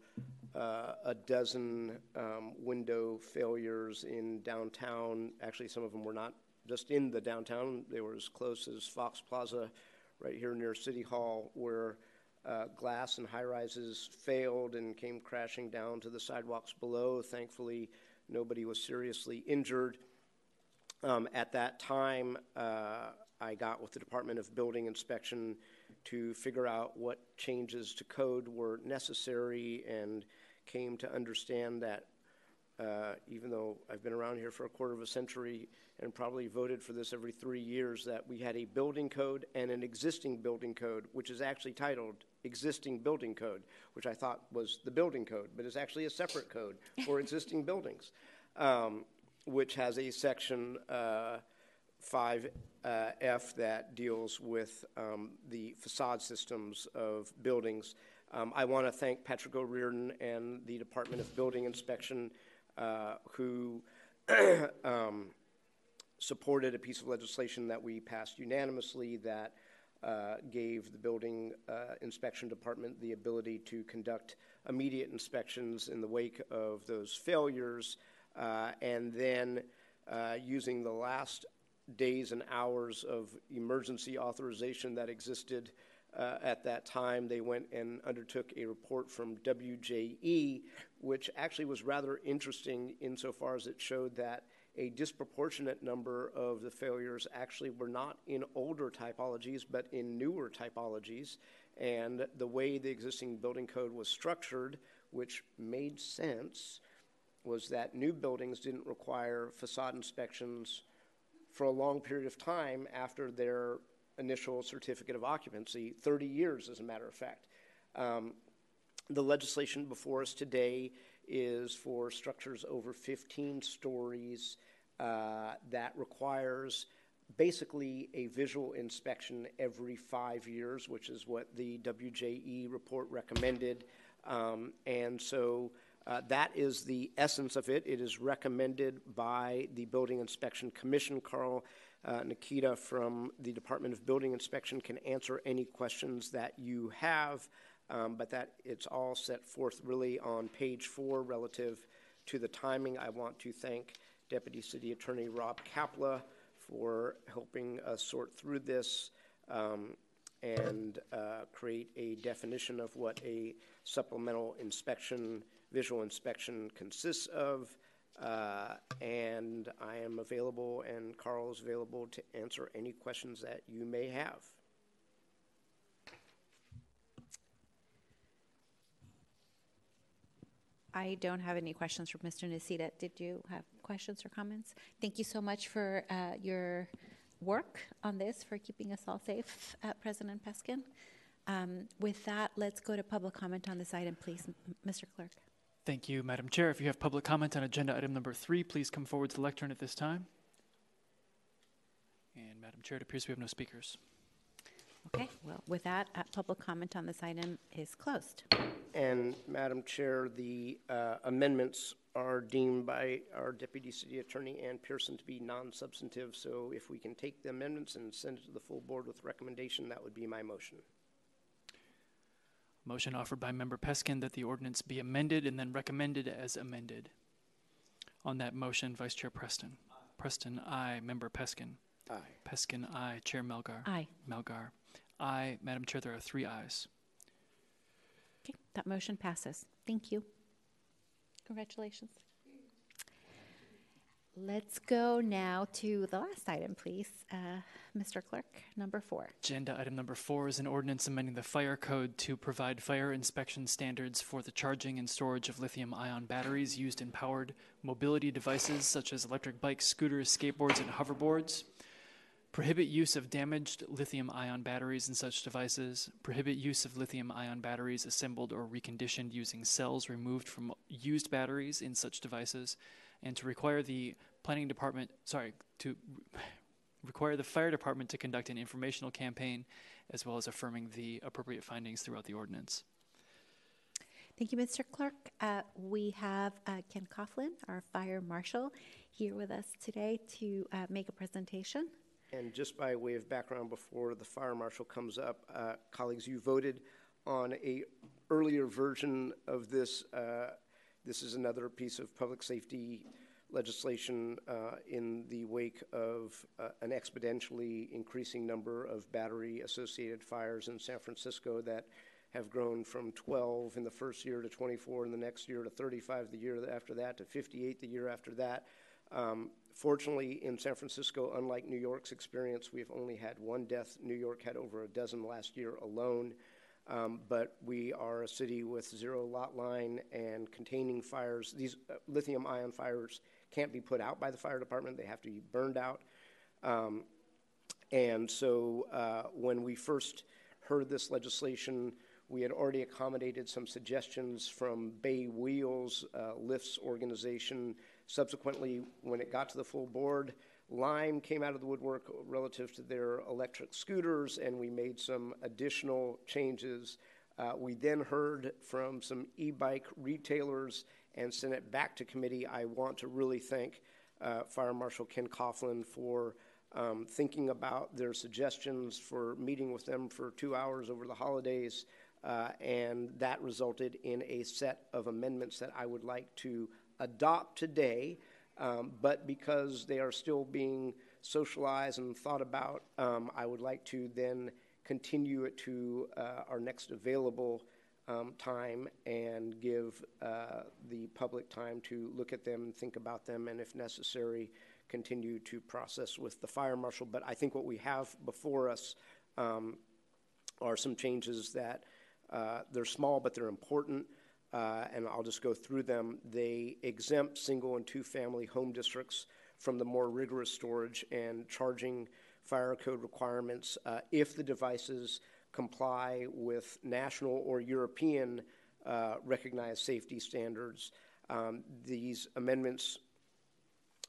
uh, a dozen um, window failures in downtown. Actually, some of them were not just in the downtown, they were as close as Fox Plaza right here near City Hall, where uh, glass and high rises failed and came crashing down to the sidewalks below. Thankfully, nobody was seriously injured. Um, at that time, uh, I got with the Department of Building Inspection to figure out what changes to code were necessary and came to understand that uh, even though I've been around here for a quarter of a century and probably voted for this every three years, that we had a building code and an existing building code, which is actually titled Existing Building Code, which I thought was the building code, but is actually a separate code for existing buildings, um, which has a section uh, 5F uh, that deals with um, the facade systems of buildings. Um, I want to thank Patrick O'Riordan and the Department of Building Inspection uh, who [clears throat] um, supported a piece of legislation that we passed unanimously that uh, gave the building uh, inspection department the ability to conduct immediate inspections in the wake of those failures, uh, and then uh, using the last days and hours of emergency authorization that existed uh, at that time, they went and undertook a report from WJE, which actually was rather interesting insofar as it showed that a disproportionate number of the failures actually were not in older typologies, but in newer typologies. And the way the existing building code was structured, which made sense, was that new buildings didn't require facade inspections for a long period of time after their initial certificate of occupancy, 30 years, as a matter of fact. Um, the legislation before us today is for structures over 15 stories uh, that requires basically a visual inspection every five years, which is what the WJE report recommended. Um, and so uh, that is the essence of it. It is recommended by the Building Inspection Commission. Carl uh, Nikita from the Department of Building Inspection can answer any questions that you have, um, but that it's all set forth really on page four relative to the timing. I want to thank Deputy City Attorney Rob Kapla for helping us sort through this um, and uh, create a definition of what a supplemental inspection, visual inspection consists of. Uh, and I am available, and Carl is available to answer any questions that you may have. I don't have any questions for Mr. Nocita. Did you have questions or comments? Thank you so much for uh, your work on this, for keeping us all safe, uh, President Peskin. Um, with that, let's go to public comment on this item, please, M- Mr. Clerk. Thank you, Madam Chair. If you have public comment on agenda item number three, please come forward to the lectern at this time. And Madam Chair, it appears we have no speakers. Okay, well, with that, uh, public comment on this item is closed. And Madam Chair, the uh, amendments are deemed by our Deputy City Attorney Ann Pearson to be non-substantive. So if we can take the amendments and send it to the full board with recommendation, that would be my motion. Motion offered by Member Peskin that the ordinance be amended and then recommended as amended. On that motion, Vice Chair Preston. Preston, aye. Member Peskin. Aye. Peskin, aye. Chair Melgar. Aye. Melgar. Aye. Madam Chair, there are three ayes. Okay, that motion passes. Thank you. Congratulations. Let's go now to the last item, please. Uh, Mr. Clerk, number four. Agenda item number four is an ordinance amending the fire code to provide fire inspection standards for the charging and storage of lithium ion batteries used in powered mobility devices such as electric bikes, scooters, skateboards, and hoverboards. Prohibit use of damaged lithium ion batteries in such devices. Prohibit use of lithium ion batteries assembled or reconditioned using cells removed from used batteries in such devices. And to require the planning department, sorry, to [laughs] require the fire department to conduct an informational campaign as well as affirming the appropriate findings throughout the ordinance. Thank you, Mr. Clerk. Uh, we have uh, Ken Cofflin, our fire marshal, here with us today to uh, make a presentation. And just by way of background, before the fire marshal comes up, uh, colleagues, you voted on a earlier version of this. This is another piece of public safety legislation uh, in the wake of uh, an exponentially increasing number of battery associated fires in San Francisco that have grown from 12 in the first year to 24 in the next year to 35 the year after that to 58 the year after that. Um, fortunately, in San Francisco, unlike New York's experience, we've only had one death. New York had over a dozen last year alone. Um, but we are a city with zero lot line and containing fires. These uh, lithium ion fires can't be put out by the fire department, they have to be burned out. Um, and so uh, when we first heard this legislation, we had already accommodated some suggestions from Bay Wheels, uh, Lyft's organization. Subsequently, when it got to the full board, Lime came out of the woodwork relative to their electric scooters, and we made some additional changes. Uh, we then heard from some e bike retailers and sent it back to committee. I want to really thank uh, Fire Marshal Ken Cofflin for um, thinking about their suggestions, for meeting with them for two hours over the holidays, uh, and that resulted in a set of amendments that I would like to adopt today. Um, but because they are still being socialized and thought about, um, I would like to then continue it to uh, our next available um, time and give uh, the public time to look at them think about them, and if necessary, continue to process with the fire marshal. But I think what we have before us um, are some changes that uh, they're small, but they're important uh, and I'll just go through them. They exempt single and two family home districts from the more rigorous storage and charging fire code requirements uh, if the devices comply with national or European uh, recognized safety standards. Um, these amendments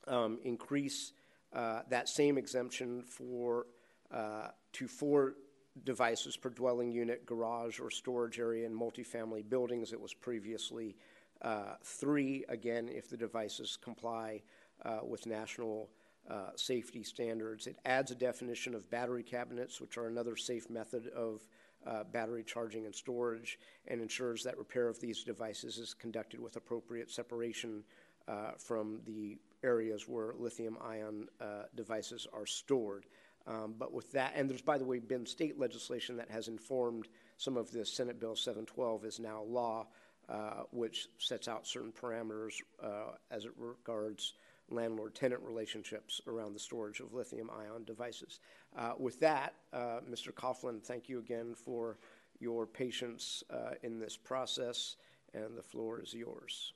um, increase uh, that same exemption for uh, to four devices per dwelling unit, garage, or storage area in multifamily buildings. It was previously uh, three, again, if the devices comply uh, with national uh, safety standards. It adds a definition of battery cabinets, which are another safe method of uh, battery charging and storage, and ensures that repair of these devices is conducted with appropriate separation uh, from the areas where lithium ion uh, devices are stored. Um, but with that, and there's, by the way, been state legislation that has informed some of this. Senate Bill 712 is now law, uh, which sets out certain parameters uh, as it regards landlord tenant relationships around the storage of lithium ion devices. Uh, with that, uh, Mr. Cofflin, thank you again for your patience uh, in this process, and the floor is yours.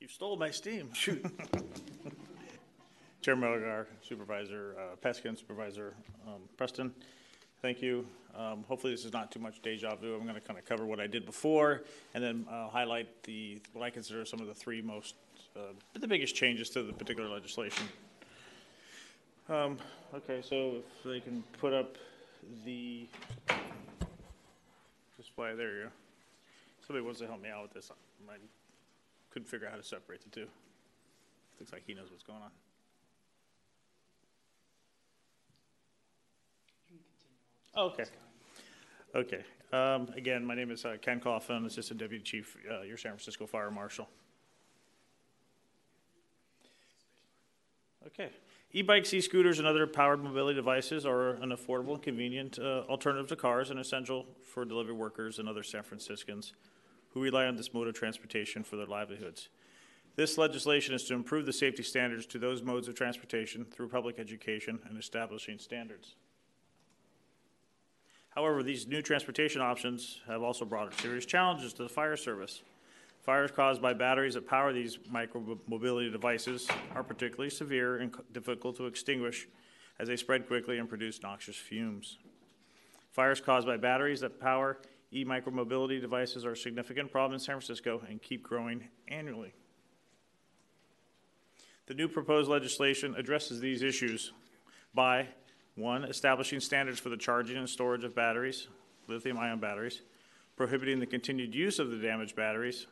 You stole my steam. Shoot. [laughs] [laughs] Chair Melgar, Supervisor uh, Peskin, Supervisor um, Preston, thank you. Um, hopefully this is not too much deja vu. I'm going to kind of cover what I did before and then uh, highlight the what I consider some of the three most, uh, the biggest changes to the particular legislation. Um, okay, so if they can put up the display, there you go. Somebody wants to help me out with this. I couldn't figure out how to separate the two. Looks like he knows what's going on. Okay. Okay. Um, again, my name is uh, Ken Cofflin, Assistant Deputy Chief, uh, your San Francisco Fire Marshal. Okay. E-bikes, e-scooters, and other powered mobility devices are an affordable and convenient uh, alternative to cars and essential for delivery workers and other San Franciscans who rely on this mode of transportation for their livelihoods. This legislation is to improve the safety standards to those modes of transportation through public education and establishing standards. However, these new transportation options have also brought serious challenges to the fire service. Fires caused by batteries that power these micro-mobility devices are particularly severe and difficult to extinguish as they spread quickly and produce noxious fumes. Fires caused by batteries that power e-micromobility devices are a significant problem in San Francisco and keep growing annually. The new proposed legislation addresses these issues by one, establishing standards for the charging and storage of batteries, lithium ion batteries, prohibiting the continued use of the damaged batteries,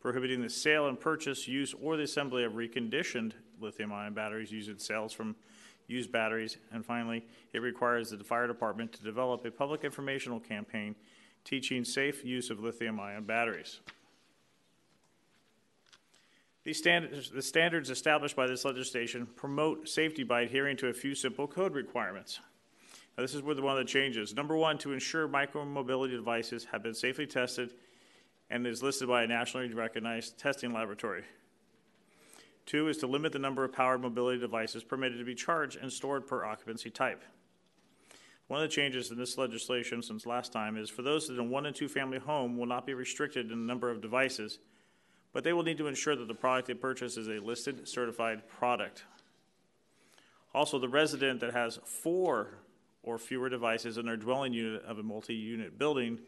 prohibiting the sale and purchase, use, or the assembly of reconditioned lithium ion batteries using cells from used batteries, and finally, it requires the fire department to develop a public informational campaign teaching safe use of lithium ion batteries. These standards, the standards established by this legislation promote safety by adhering to a few simple code requirements. Now, this is where the one of the changes. Number one, to ensure micromobility devices have been safely tested and is listed by a nationally recognized testing laboratory. Two is to limit the number of powered mobility devices permitted to be charged and stored per occupancy type. One of the changes in this legislation since last time is for those in a one and two family home will not be restricted in the number of devices but they will need to ensure that the product they purchase is a listed certified product. Also, the resident that has four or fewer devices in their dwelling unit of a multi unit building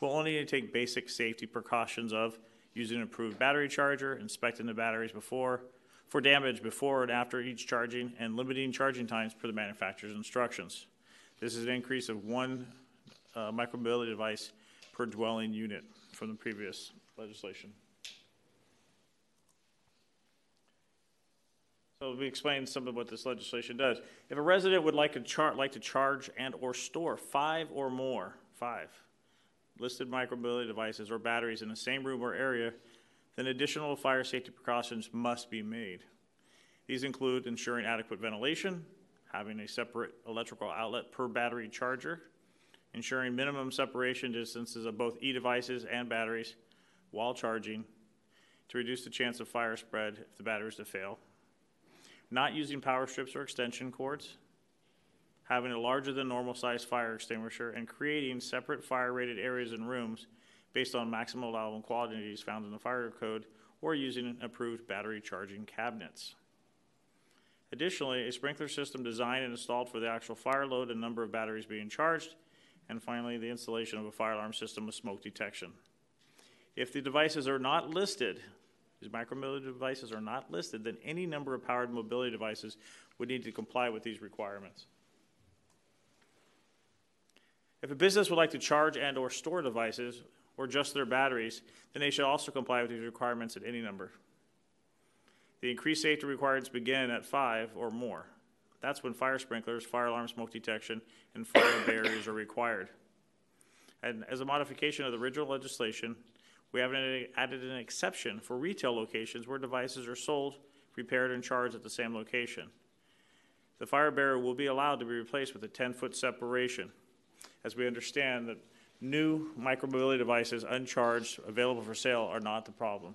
will only need to take basic safety precautions of using an approved battery charger, inspecting the batteries before for damage before and after each charging, and limiting charging times per the manufacturer's instructions. This is an increase of one uh, micromobility device per dwelling unit from the previous legislation. So let me explain some of what this legislation does. If a resident would like to, char- like to charge and or store five or more, five, listed micromobility devices or batteries in the same room or area, then additional fire safety precautions must be made. These include ensuring adequate ventilation, having a separate electrical outlet per battery charger, ensuring minimum separation distances of both e-devices and batteries while charging to reduce the chance of fire spread if the batteries to fail, not using power strips or extension cords, having a larger than normal size fire extinguisher, and creating separate fire rated areas and rooms based on maximum allowable quantities found in the fire code or using approved battery charging cabinets. Additionally, a sprinkler system designed and installed for the actual fire load and number of batteries being charged, and finally, the installation of a fire alarm system with smoke detection. If the devices are not listed these micromobility devices are not listed, then any number of powered mobility devices would need to comply with these requirements. If a business would like to charge and or store devices or just their batteries, then they should also comply with these requirements at any number. The increased safety requirements begin at five or more. That's when fire sprinklers, fire alarm smoke detection, and fire [coughs] barriers are required. And as a modification of the original legislation, we have added an exception for retail locations where devices are sold, repaired, and charged at the same location. The fire barrier will be allowed to be replaced with a 10 foot separation, as we understand that new micromobility devices, uncharged, available for sale, are not the problem.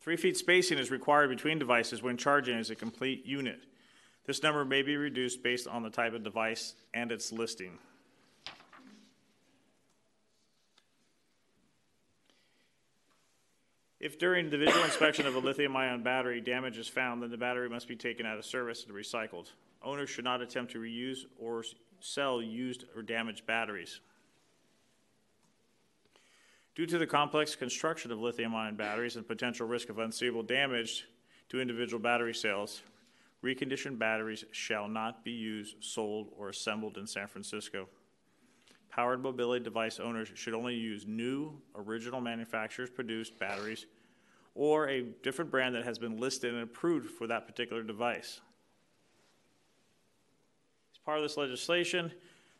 Three feet spacing is required between devices when charging as a complete unit. This number may be reduced based on the type of device and its listing. If during the visual inspection of a lithium ion battery damage is found, then the battery must be taken out of service and recycled. Owners should not attempt to reuse or sell used or damaged batteries. Due to the complex construction of lithium ion batteries and potential risk of unstable damage to individual battery cells, reconditioned batteries shall not be used, sold, or assembled in San Francisco. Powered mobility device owners should only use new, original manufacturers produced batteries or a different brand that has been listed and approved for that particular device. As part of this legislation,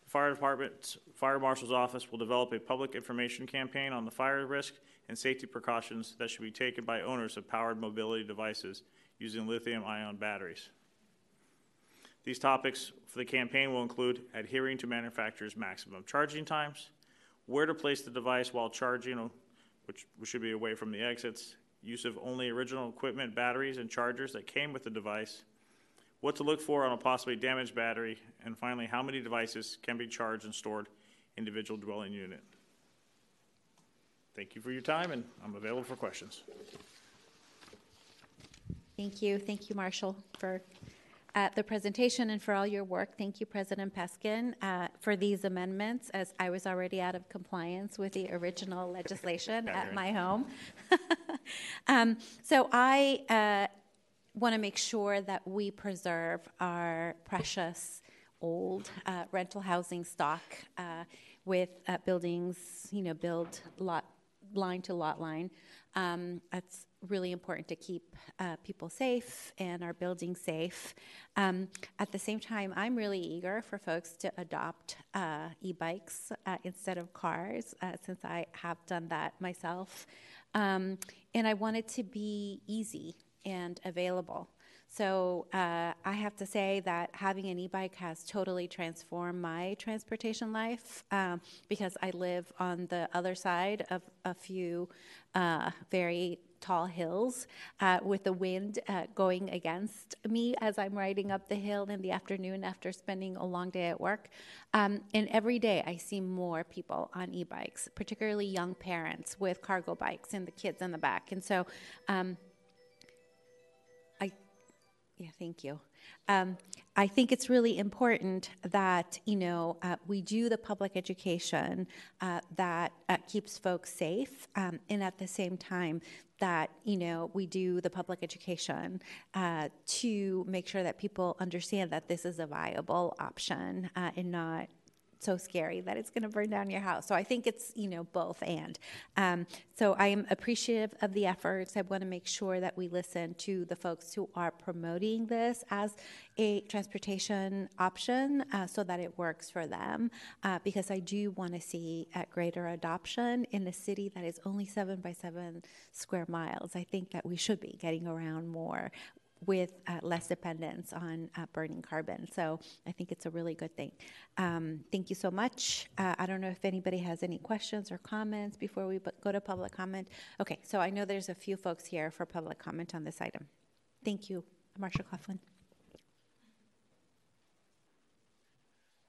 the fire department's fire marshal's office will develop a public information campaign on the fire risk and safety precautions that should be taken by owners of powered mobility devices using lithium ion batteries. These topics for the campaign will include adhering to manufacturer's maximum charging times, where to place the device while charging which should be away from the exits, use of only original equipment, batteries, and chargers that came with the device, what to look for on a possibly damaged battery, and finally, how many devices can be charged and stored in individual dwelling unit. Thank you for your time, and I'm available for questions. Thank you. Thank you, Marshal, for uh, the presentation and for all your work. Thank you, President Peskin, uh, for these amendments, as I was already out of compliance with the original legislation [laughs] at my home. [laughs] um, so I uh, want to make sure that we preserve our precious old uh, rental housing stock uh, with uh, buildings, you know, build lot line to lot line. Um, that's really important to keep uh, people safe and our buildings safe. Um, at the same time, I'm really eager for folks to adopt uh, e bikes uh, instead of cars, uh, since I have done that myself. Um, and I want it to be easy and available. So uh, I have to say that having an e-bike has totally transformed my transportation life um, because I live on the other side of a few uh, very tall hills uh, with the wind uh, going against me as I'm riding up the hill in the afternoon after spending a long day at work. Um, and every day I see more people on e bikes, particularly young parents with cargo bikes and the kids in the back. And so um, I, yeah, thank you. Um, I think it's really important that you know uh, we do the public education uh, that uh, keeps folks safe, um, and at the same time that you know we do the public education uh, to make sure that people understand that this is a viable option uh, and not so scary that it's going to burn down your house. So I think it's you know both and. Um, so I am appreciative of the efforts. I want to make sure that we listen to the folks who are promoting this as a transportation option, uh, so that it works for them. Uh, because I do want to see a greater adoption in a city that is only seven by seven square miles. I think that we should be getting around more with uh, less dependence on uh, burning carbon. So I think it's a really good thing. Um, thank you so much. Uh, I don't know if anybody has any questions or comments before we go to public comment. Okay, so I know there's a few folks here for public comment on this item. Thank you, Marshal Cofflin.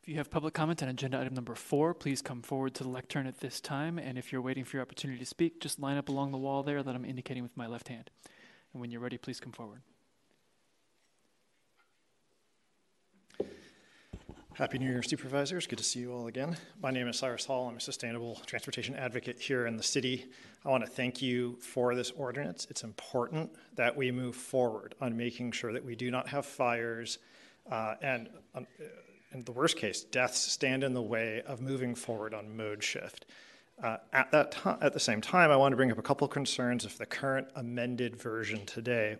If you have public comment on agenda item number four, please come forward to the lectern at this time. And if you're waiting for your opportunity to speak, just line up along the wall there that I'm indicating with my left hand. And when you're ready, please come forward. Happy New Year, supervisors. Good to see you all again. My name is Cyrus Hall. I'm a sustainable transportation advocate here in the city. I want to thank you for this ordinance. It's important that we move forward on making sure that we do not have fires uh, and, um, in the worst case, deaths stand in the way of moving forward on mode shift. Uh, at that time, at the same time, I want to bring up a couple concerns of the current amended version today.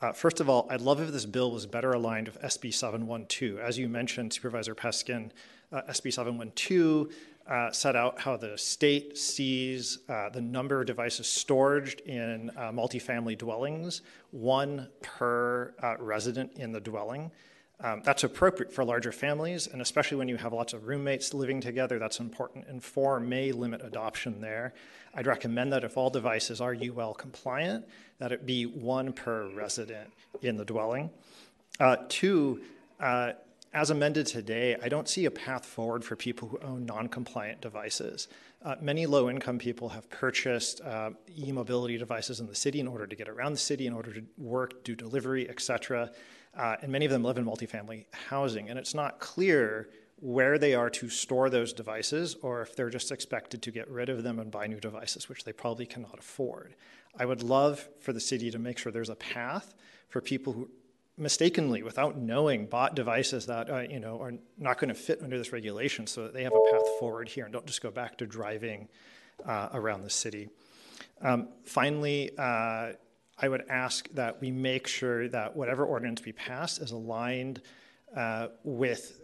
Uh, first of all, I'd love if this bill was better aligned with SB 712. As you mentioned, Supervisor Peskin, uh, SB 712 uh, set out how the state sees uh, the number of devices stored in uh, multifamily dwellings, one per uh, resident in the dwelling. Um, that's appropriate for larger families, and especially when you have lots of roommates living together, that's important. And four may limit adoption there. I'd recommend that if all devices are UL compliant, that it be one per resident in the dwelling. Uh, two, uh, as amended today, I don't see a path forward for people who own non compliant devices. Uh, many low income people have purchased uh, e mobility devices in the city in order to get around the city, in order to work, do delivery, etc. Uh, and many of them live in multifamily housing. And it's not clear where they are to store those devices or if they're just expected to get rid of them and buy new devices, which they probably cannot afford. I would love for the city to make sure there's a path for people who mistakenly, without knowing, bought devices that uh, you know are not going to fit under this regulation, so that they have a path forward here and don't just go back to driving uh, around the city. Um, finally, uh, I would ask that we make sure that whatever ordinance we pass is aligned uh, with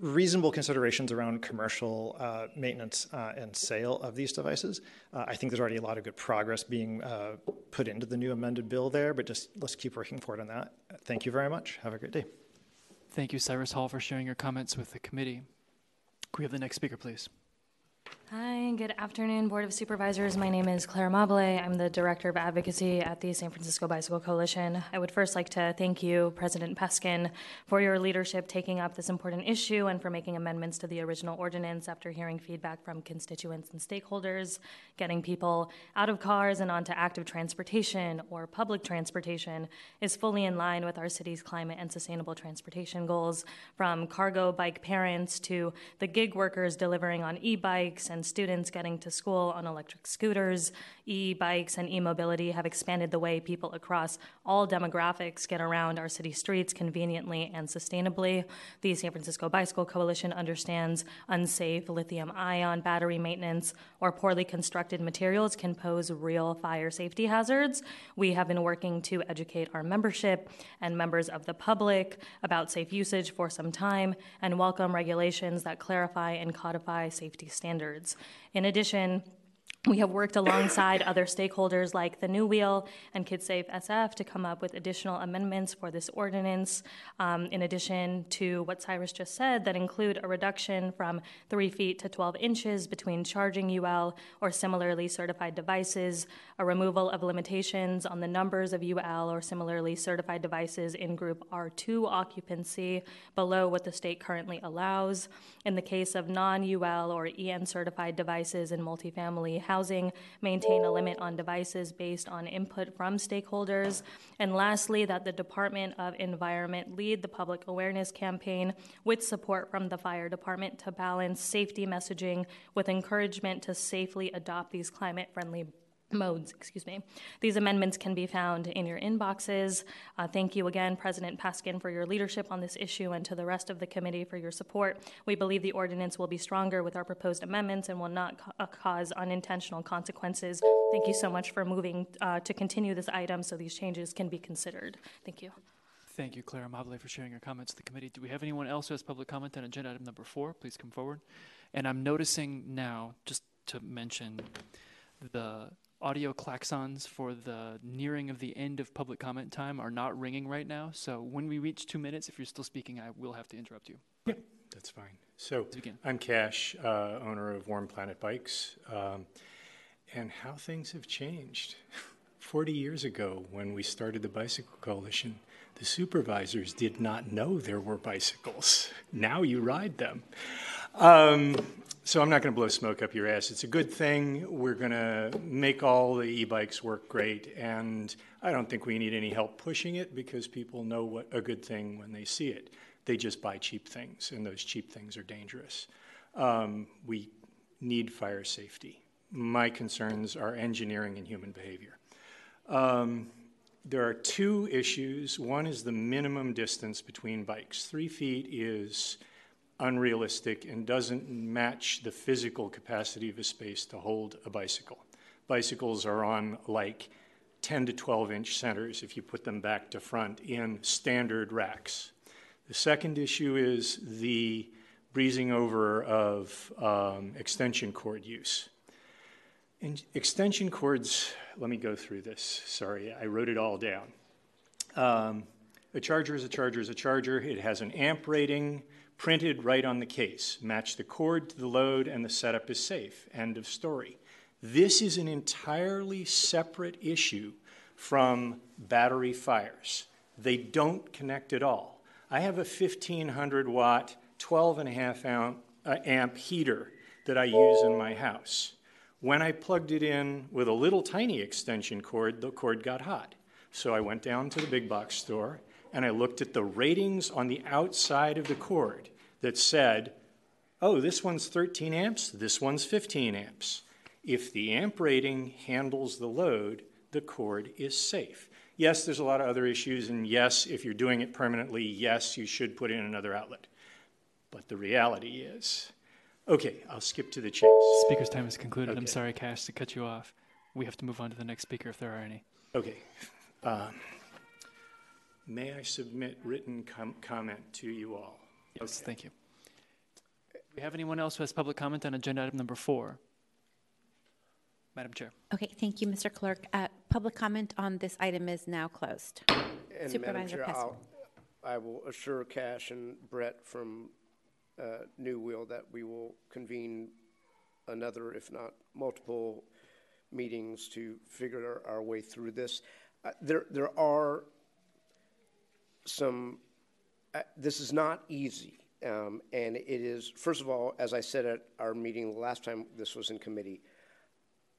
reasonable considerations around commercial uh, maintenance uh, and sale of these devices. Uh, I think there's already a lot of good progress being uh, put into the new amended bill there, but just let's keep working forward on that. Thank you very much. Have a great day. Thank you, Cyrus Hall, for sharing your comments with the committee. We have the next speaker, please? Hi, good afternoon, Board of Supervisors. My name is Claire Amable. I'm the Director of Advocacy at the San Francisco Bicycle Coalition. I would first like to thank you, President Peskin, for your leadership taking up this important issue and for making amendments to the original ordinance after hearing feedback from constituents and stakeholders. Getting people out of cars and onto active transportation or public transportation is fully in line with our city's climate and sustainable transportation goals, from cargo bike parents to the gig workers delivering on e bikes and students getting to school on electric scooters. E bikes and e mobility have expanded the way people across all demographics get around our city streets conveniently and sustainably. The San Francisco Bicycle Coalition understands unsafe lithium ion battery maintenance or poorly constructed materials can pose real fire safety hazards. We have been working to educate our membership and members of the public about safe usage for some time and welcome regulations that clarify and codify safety standards. In addition, we have worked alongside other stakeholders like the New Wheel and KidSafe SF to come up with additional amendments for this ordinance, um, in addition to what Cyrus just said, that include a reduction from 3 feet to 12 inches between charging UL or similarly certified devices, a removal of limitations on the numbers of UL or similarly certified devices in Group R2 occupancy below what the state currently allows. In the case of non UL or EN certified devices in multifamily housing, maintain a limit on devices based on input from stakeholders. And lastly, that the Department of Environment lead the public awareness campaign with support from the fire department to balance safety messaging with encouragement to safely adopt these climate friendly modes, excuse me. These amendments can be found in your inboxes. Uh, thank you again, President Peskin, for your leadership on this issue and to the rest of the committee for your support. We believe the ordinance will be stronger with our proposed amendments and will not ca- uh, cause unintentional consequences. Thank you so much for moving uh, to continue this item so these changes can be considered. Thank you. Thank you, Claire Amable, for sharing your comments to the committee. Do we have anyone else who has public comment on agenda item number four? Please come forward. And I'm noticing now, just to mention, the audio klaxons for the nearing of the end of public comment time are not ringing right now. So when we reach two minutes, if you're still speaking, I will have to interrupt you. Yeah, that's fine. So. I'm Cash, uh, owner of Warm Planet Bikes, um, and how things have changed. 40 years ago, when we started the Bicycle Coalition, the supervisors did not know there were bicycles. Now you ride them. Um, so I'm not going to blow smoke up your ass. It's a good thing. We're going to make all the e-bikes work great, and I don't think we need any help pushing it because people know what a good thing when they see it. They just buy cheap things, and those cheap things are dangerous. Um, we need fire safety. My concerns are engineering and human behavior. Um, there are two issues. One is the minimum distance between bikes. Three feet is unrealistic and doesn't match the physical capacity of a space to hold a bicycle. Bicycles are on like 10 to 12 inch centers if you put them back to front in standard racks. The second issue is the breezing over of um, extension cord use. And extension cords, let me go through this. Sorry, I wrote it all down. Um, a charger is a charger is a charger. It has an amp rating printed right on the case. Match the cord to the load, and the setup is safe. End of story. This is an entirely separate issue from battery fires. They don't connect at all. I have a 1500 watt, 12 and a half amp, uh, amp heater that I use in my house. When I plugged it in with a little tiny extension cord, the cord got hot. So I went down to the big box store and I looked at the ratings on the outside of the cord that said, oh, this one's 13 amps, this one's 15 amps. If the amp rating handles the load, the cord is safe. Yes, there's a lot of other issues, and yes, if you're doing it permanently, yes, you should put in another outlet. But the reality is, okay, I'll skip to the chase. Speaker's time is concluded. I'm sorry, Cash, to cut you off. We have to move on to the next speaker if there are any. Okay. Um, may I submit written com- comment to you all? Yes, thank you. Do we have anyone else who has public comment on agenda item number four? Madam Chair. Okay, thank you, Mr. Clerk. Uh, Public comment on this item is now closed. And Supervisor Chair, I'll- I will assure Cash and Brett from uh, New Wheel that we will convene another, if not multiple, meetings to figure our, our way through this. Uh, there, there are some. Uh, this is not easy, um, and it is. First of all, as I said at our meeting the last time this was in committee,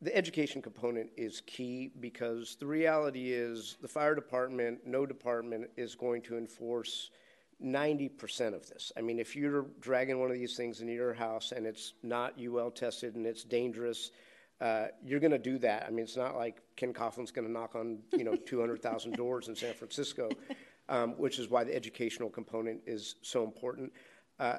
the education component is key because the reality is the fire department, no department is going to enforce 90% of this. I mean, if you're dragging one of these things into your house and it's not UL tested and it's dangerous, uh, you're going to do that. I mean, it's not like Ken Cofflin's going to knock on, you know, 200,000 doors in San Francisco, um, which is why the educational component is so important. Uh,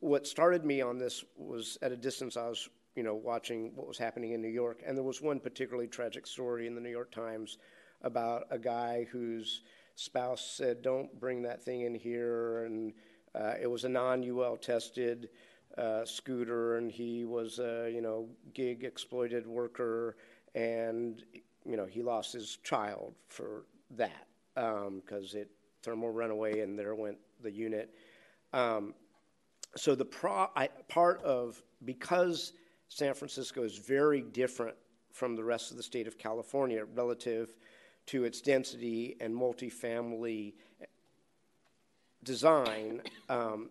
what started me on this was at a distance I was you know, watching what was happening in New York. And there was one particularly tragic story in the New York Times about a guy whose spouse said, "Don't bring that thing in here," and uh, it was a non-UL tested uh, scooter, and he was a you know gig exploited worker, and you know he lost his child for that because um, it thermal runaway, and there went the unit. Um, so the pro- I, part of because San Francisco is very different from the rest of the state of California relative to its density and multifamily design. Um,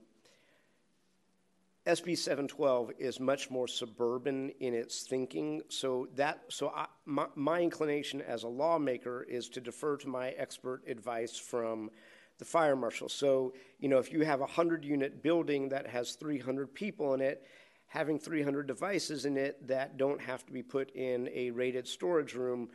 SB 712 is much more suburban in its thinking. So that so I, my, my, inclination as a lawmaker is to defer to my expert advice from the fire marshal. So you know if you have a hundred unit building that has 300 people in it, having 300 devices in it that don't have to be put in a rated storage room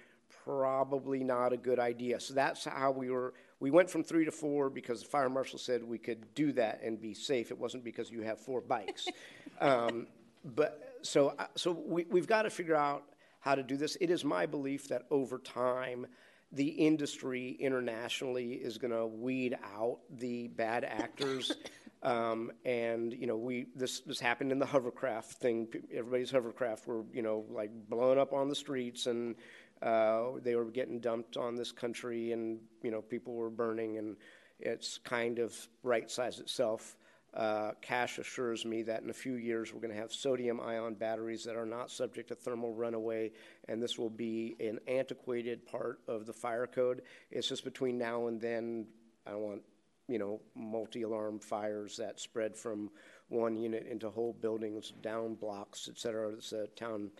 probably not a good idea. So that's how we were. We went from three to four because the fire marshal said we could do that and be safe. It wasn't because you have four bikes. [laughs] um, but so uh, so we, we've got to figure out how to do this. It is my belief that over time the industry internationally is going to weed out the bad actors [laughs] Um, and you know, we this this happened in the hovercraft thing. Everybody's hovercraft were you know like blown up on the streets, and uh, they were getting dumped on this country, and you know people were burning, and it's kind of right sized itself. Uh, Cash assures me that in a few years we're going to have sodium ion batteries that are not subject to thermal runaway, and this will be an antiquated part of the fire code. It's just between now and then, I don't want you know, multi-alarm fires that spread from one unit into whole buildings, down blocks, et cetera. It's a town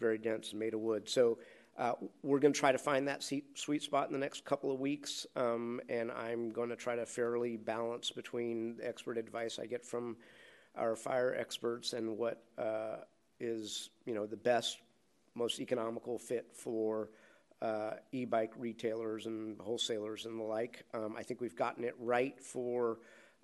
very dense, made of wood. So uh, we're going to try to find that sweet spot in the next couple of weeks, um, and I'm going to try to fairly balance between the expert advice I get from our fire experts and what uh, is, you know, the best, most economical fit for uh, e-bike retailers and wholesalers and the like. Um, I think we've gotten it right for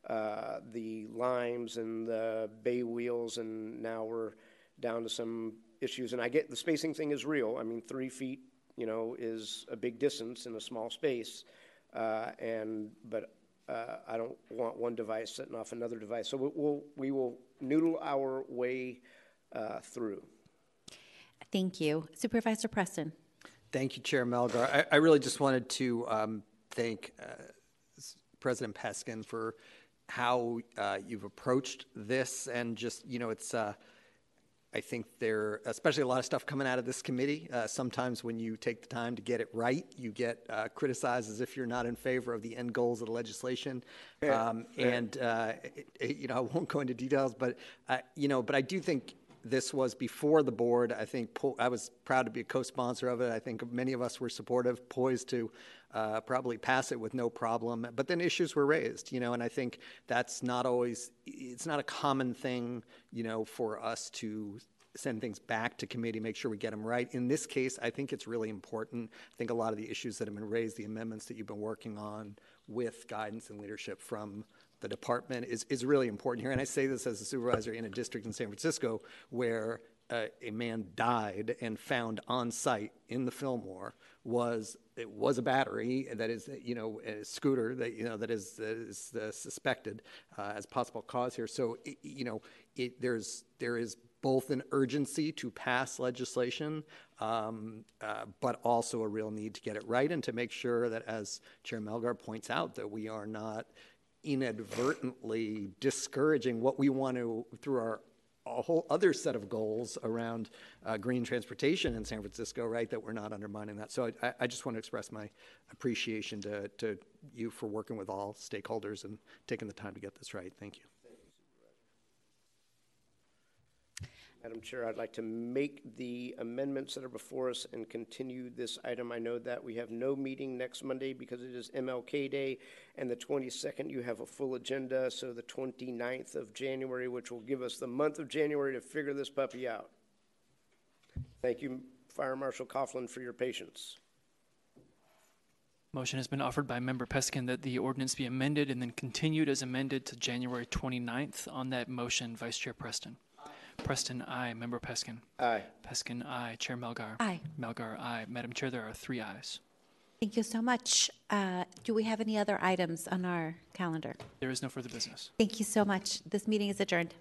uh, the limes and the bay wheels, and now we're down to some issues. And I get the spacing thing is real. I mean, three feet, you know, is a big distance in a small space, uh, and but uh, I don't want one device setting off another device. So we'll, we will noodle our way uh, through. Thank you, Supervisor Preston. Thank you, Chair Melgar. I, I really just wanted to um, thank uh, President Peskin for how uh, you've approached this, and just you know, it's. Uh, I think there, especially a lot of stuff coming out of this committee. Uh, sometimes when you take the time to get it right, you get uh, criticized as if you're not in favor of the end goals of the legislation. Um, and uh, it, it, you know, I won't go into details, but you know, but I do think this was before the board. I think po- I was proud to be a co-sponsor of it. I think many of us were supportive, poised to uh, probably pass it with no problem. But then issues were raised, you know, and I think that's not always. It's not a common thing, you know, for us to send things back to committee, make sure we get them right. In this case, I think it's really important. I think a lot of the issues that have been raised, the amendments that you've been working on with guidance and leadership from the department is, is really important here. And I say this as a supervisor in a district in San Francisco where uh, a man died and found on site in the Fillmore was it was a battery that is you know a scooter that you know that is, is uh, suspected uh, as possible cause here. So it, you know it, there's there is both an urgency to pass legislation, um, uh, but also a real need to get it right and to make sure that, as Chair Melgar points out, that we are not inadvertently discouraging what we want to, through our a whole other set of goals around uh, green transportation in San Francisco, right? That we're not undermining that. So I, I just want to express my appreciation to, to you for working with all stakeholders and taking the time to get this right. Thank you. Madam Chair, I'd like to make the amendments that are before us and continue this item. I know that we have no meeting next Monday because it is MLK Day, and the 22nd, you have a full agenda, so the 29th of January, which will give us the month of January to figure this puppy out. Thank you, Fire Marshal Cofflin, for your patience. Motion has been offered by Member Peskin that the ordinance be amended and then continued as amended to January 29th. On that motion, Vice Chair Preston. Preston, aye. Member Peskin. Aye. Peskin, aye. Chair Melgar. Aye. Melgar, aye. Madam Chair, there are three ayes. Thank you so much. Uh, Do we have any other items on our calendar? There is no further business. Thank you so much. This meeting is adjourned.